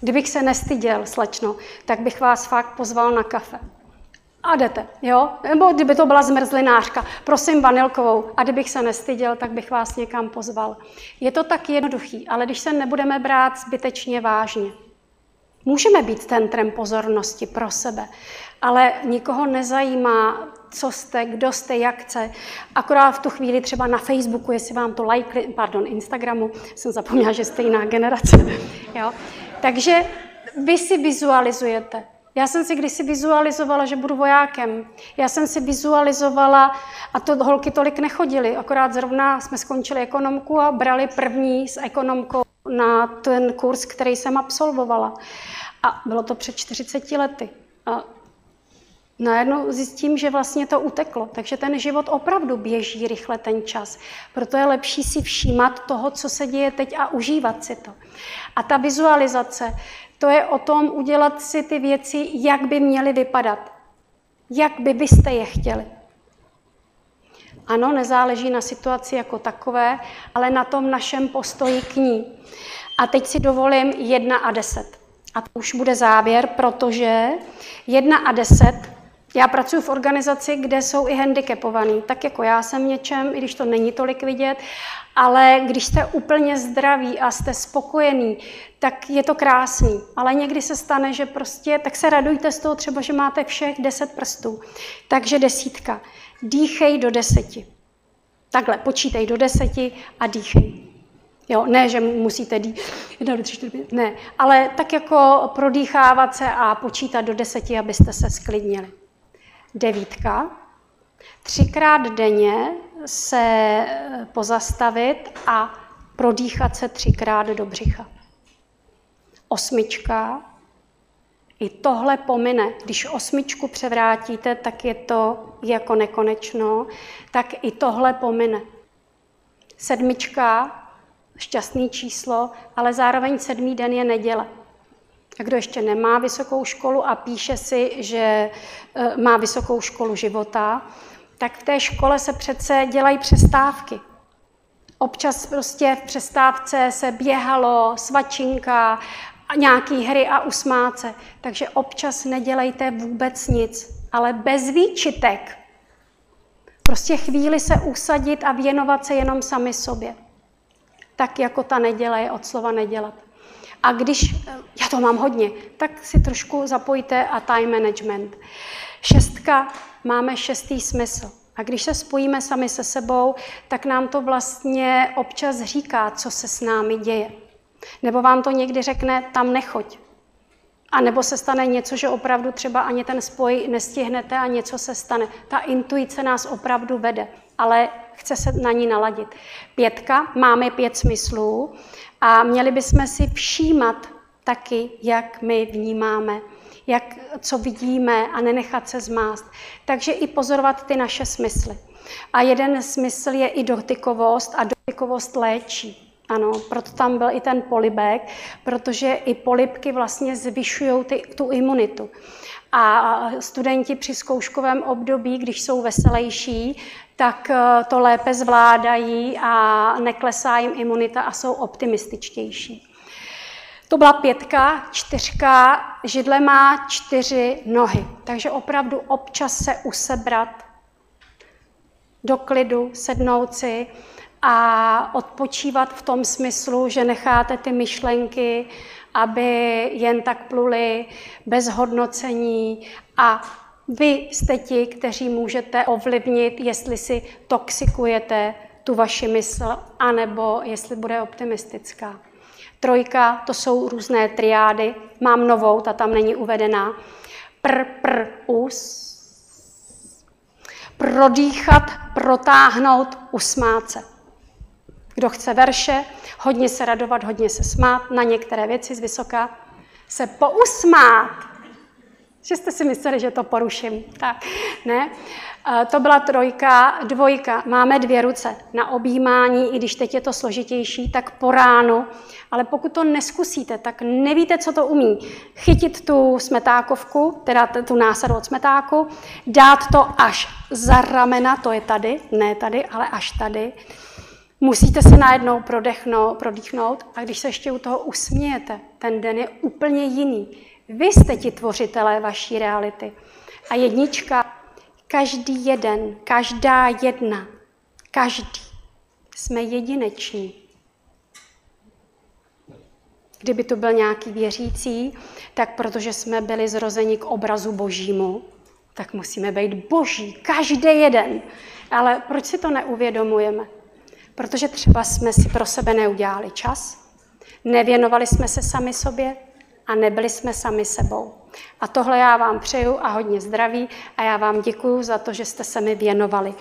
Kdybych se nestyděl, slečno, tak bych vás fakt pozval na kafe. A jdete, jo? Nebo kdyby to byla zmrzlinářka, prosím vanilkovou. A kdybych se nestyděl, tak bych vás někam pozval. Je to tak jednoduchý, ale když se nebudeme brát zbytečně vážně. Můžeme být centrem pozornosti pro sebe, ale nikoho nezajímá, co jste, kdo jste, jak chce. Akorát v tu chvíli třeba na Facebooku, jestli vám to like, pardon, Instagramu, jsem zapomněla, že jste jiná generace. Jo? Takže vy si vizualizujete. Já jsem si kdysi vizualizovala, že budu vojákem. Já jsem si vizualizovala, a to holky tolik nechodily, akorát zrovna jsme skončili ekonomku a brali první s ekonomkou na ten kurz, který jsem absolvovala. A bylo to před 40 lety. A najednou zjistím, že vlastně to uteklo. Takže ten život opravdu běží rychle ten čas. Proto je lepší si všímat toho, co se děje teď a užívat si to. A ta vizualizace, to je o tom udělat si ty věci, jak by měly vypadat. Jak by byste je chtěli. Ano, nezáleží na situaci jako takové, ale na tom našem postoji k ní. A teď si dovolím 1 a 10. A to už bude závěr, protože 1 a 10, já pracuji v organizaci, kde jsou i handicapovaní, tak jako já jsem něčem, i když to není tolik vidět, ale když jste úplně zdraví a jste spokojený, tak je to krásný. Ale někdy se stane, že prostě, tak se radujte z toho třeba, že máte všech deset prstů. Takže desítka. Dýchej do deseti. Takhle, počítej do deseti a dýchej. Jo, ne, že musíte dý... Jedna, tři, čtyři, ne, ale tak jako prodýchávat se a počítat do deseti, abyste se sklidnili. Devítka. Třikrát denně se pozastavit a prodýchat se třikrát do břicha. Osmička. I tohle pomine. Když osmičku převrátíte, tak je to jako nekonečno, tak i tohle pomine. Sedmička, šťastný číslo, ale zároveň sedmý den je neděle. A kdo ještě nemá vysokou školu a píše si, že e, má vysokou školu života, tak v té škole se přece dělají přestávky. Občas prostě v přestávce se běhalo, svačinka, nějaký hry a usmáce. Takže občas nedělejte vůbec nic, ale bez výčitek. Prostě chvíli se usadit a věnovat se jenom sami sobě. Tak jako ta neděle je od slova nedělat. A když, já to mám hodně, tak si trošku zapojte a time management. Šestka, máme šestý smysl. A když se spojíme sami se sebou, tak nám to vlastně občas říká, co se s námi děje. Nebo vám to někdy řekne, tam nechoď. A nebo se stane něco, že opravdu třeba ani ten spoj nestihnete a něco se stane. Ta intuice nás opravdu vede, ale chce se na ní naladit. Pětka, máme pět smyslů a měli bychom si všímat taky, jak my vnímáme, jak, co vidíme a nenechat se zmást. Takže i pozorovat ty naše smysly. A jeden smysl je i dotykovost a dotykovost léčí. Ano, proto tam byl i ten polibek, protože i polibky vlastně zvyšují ty, tu imunitu. A studenti při zkouškovém období, když jsou veselější, tak eh, to lépe zvládají a neklesá jim imunita a jsou optimističtější. To byla pětka, čtyřka, židle má čtyři nohy, takže opravdu občas se usebrat do klidu, sednout si a odpočívat v tom smyslu, že necháte ty myšlenky, aby jen tak pluly bez hodnocení a vy jste ti, kteří můžete ovlivnit, jestli si toxikujete tu vaši mysl, anebo jestli bude optimistická. Trojka, to jsou různé triády. Mám novou, ta tam není uvedená. Pr, pr, us. Prodýchat, protáhnout, usmát se. Kdo chce verše, hodně se radovat, hodně se smát, na některé věci z vysoka se pousmát. Že jste si mysleli, že to poruším. Tak, ne. To byla trojka, dvojka. Máme dvě ruce na objímání, i když teď je to složitější, tak po ránu. Ale pokud to neskusíte, tak nevíte, co to umí. Chytit tu smetákovku, teda tu násadu od smetáku, dát to až za ramena, to je tady, ne tady, ale až tady. Musíte se najednou prodechnout, prodýchnout a když se ještě u toho usmějete, ten den je úplně jiný. Vy jste ti tvořitelé vaší reality. A jednička, každý jeden, každá jedna, každý, jsme jedineční. Kdyby to byl nějaký věřící, tak protože jsme byli zrozeni k obrazu božímu, tak musíme být boží, každý jeden. Ale proč si to neuvědomujeme? Protože třeba jsme si pro sebe neudělali čas, nevěnovali jsme se sami sobě a nebyli jsme sami sebou. A tohle já vám přeju a hodně zdraví a já vám děkuju za to, že jste se mi věnovali.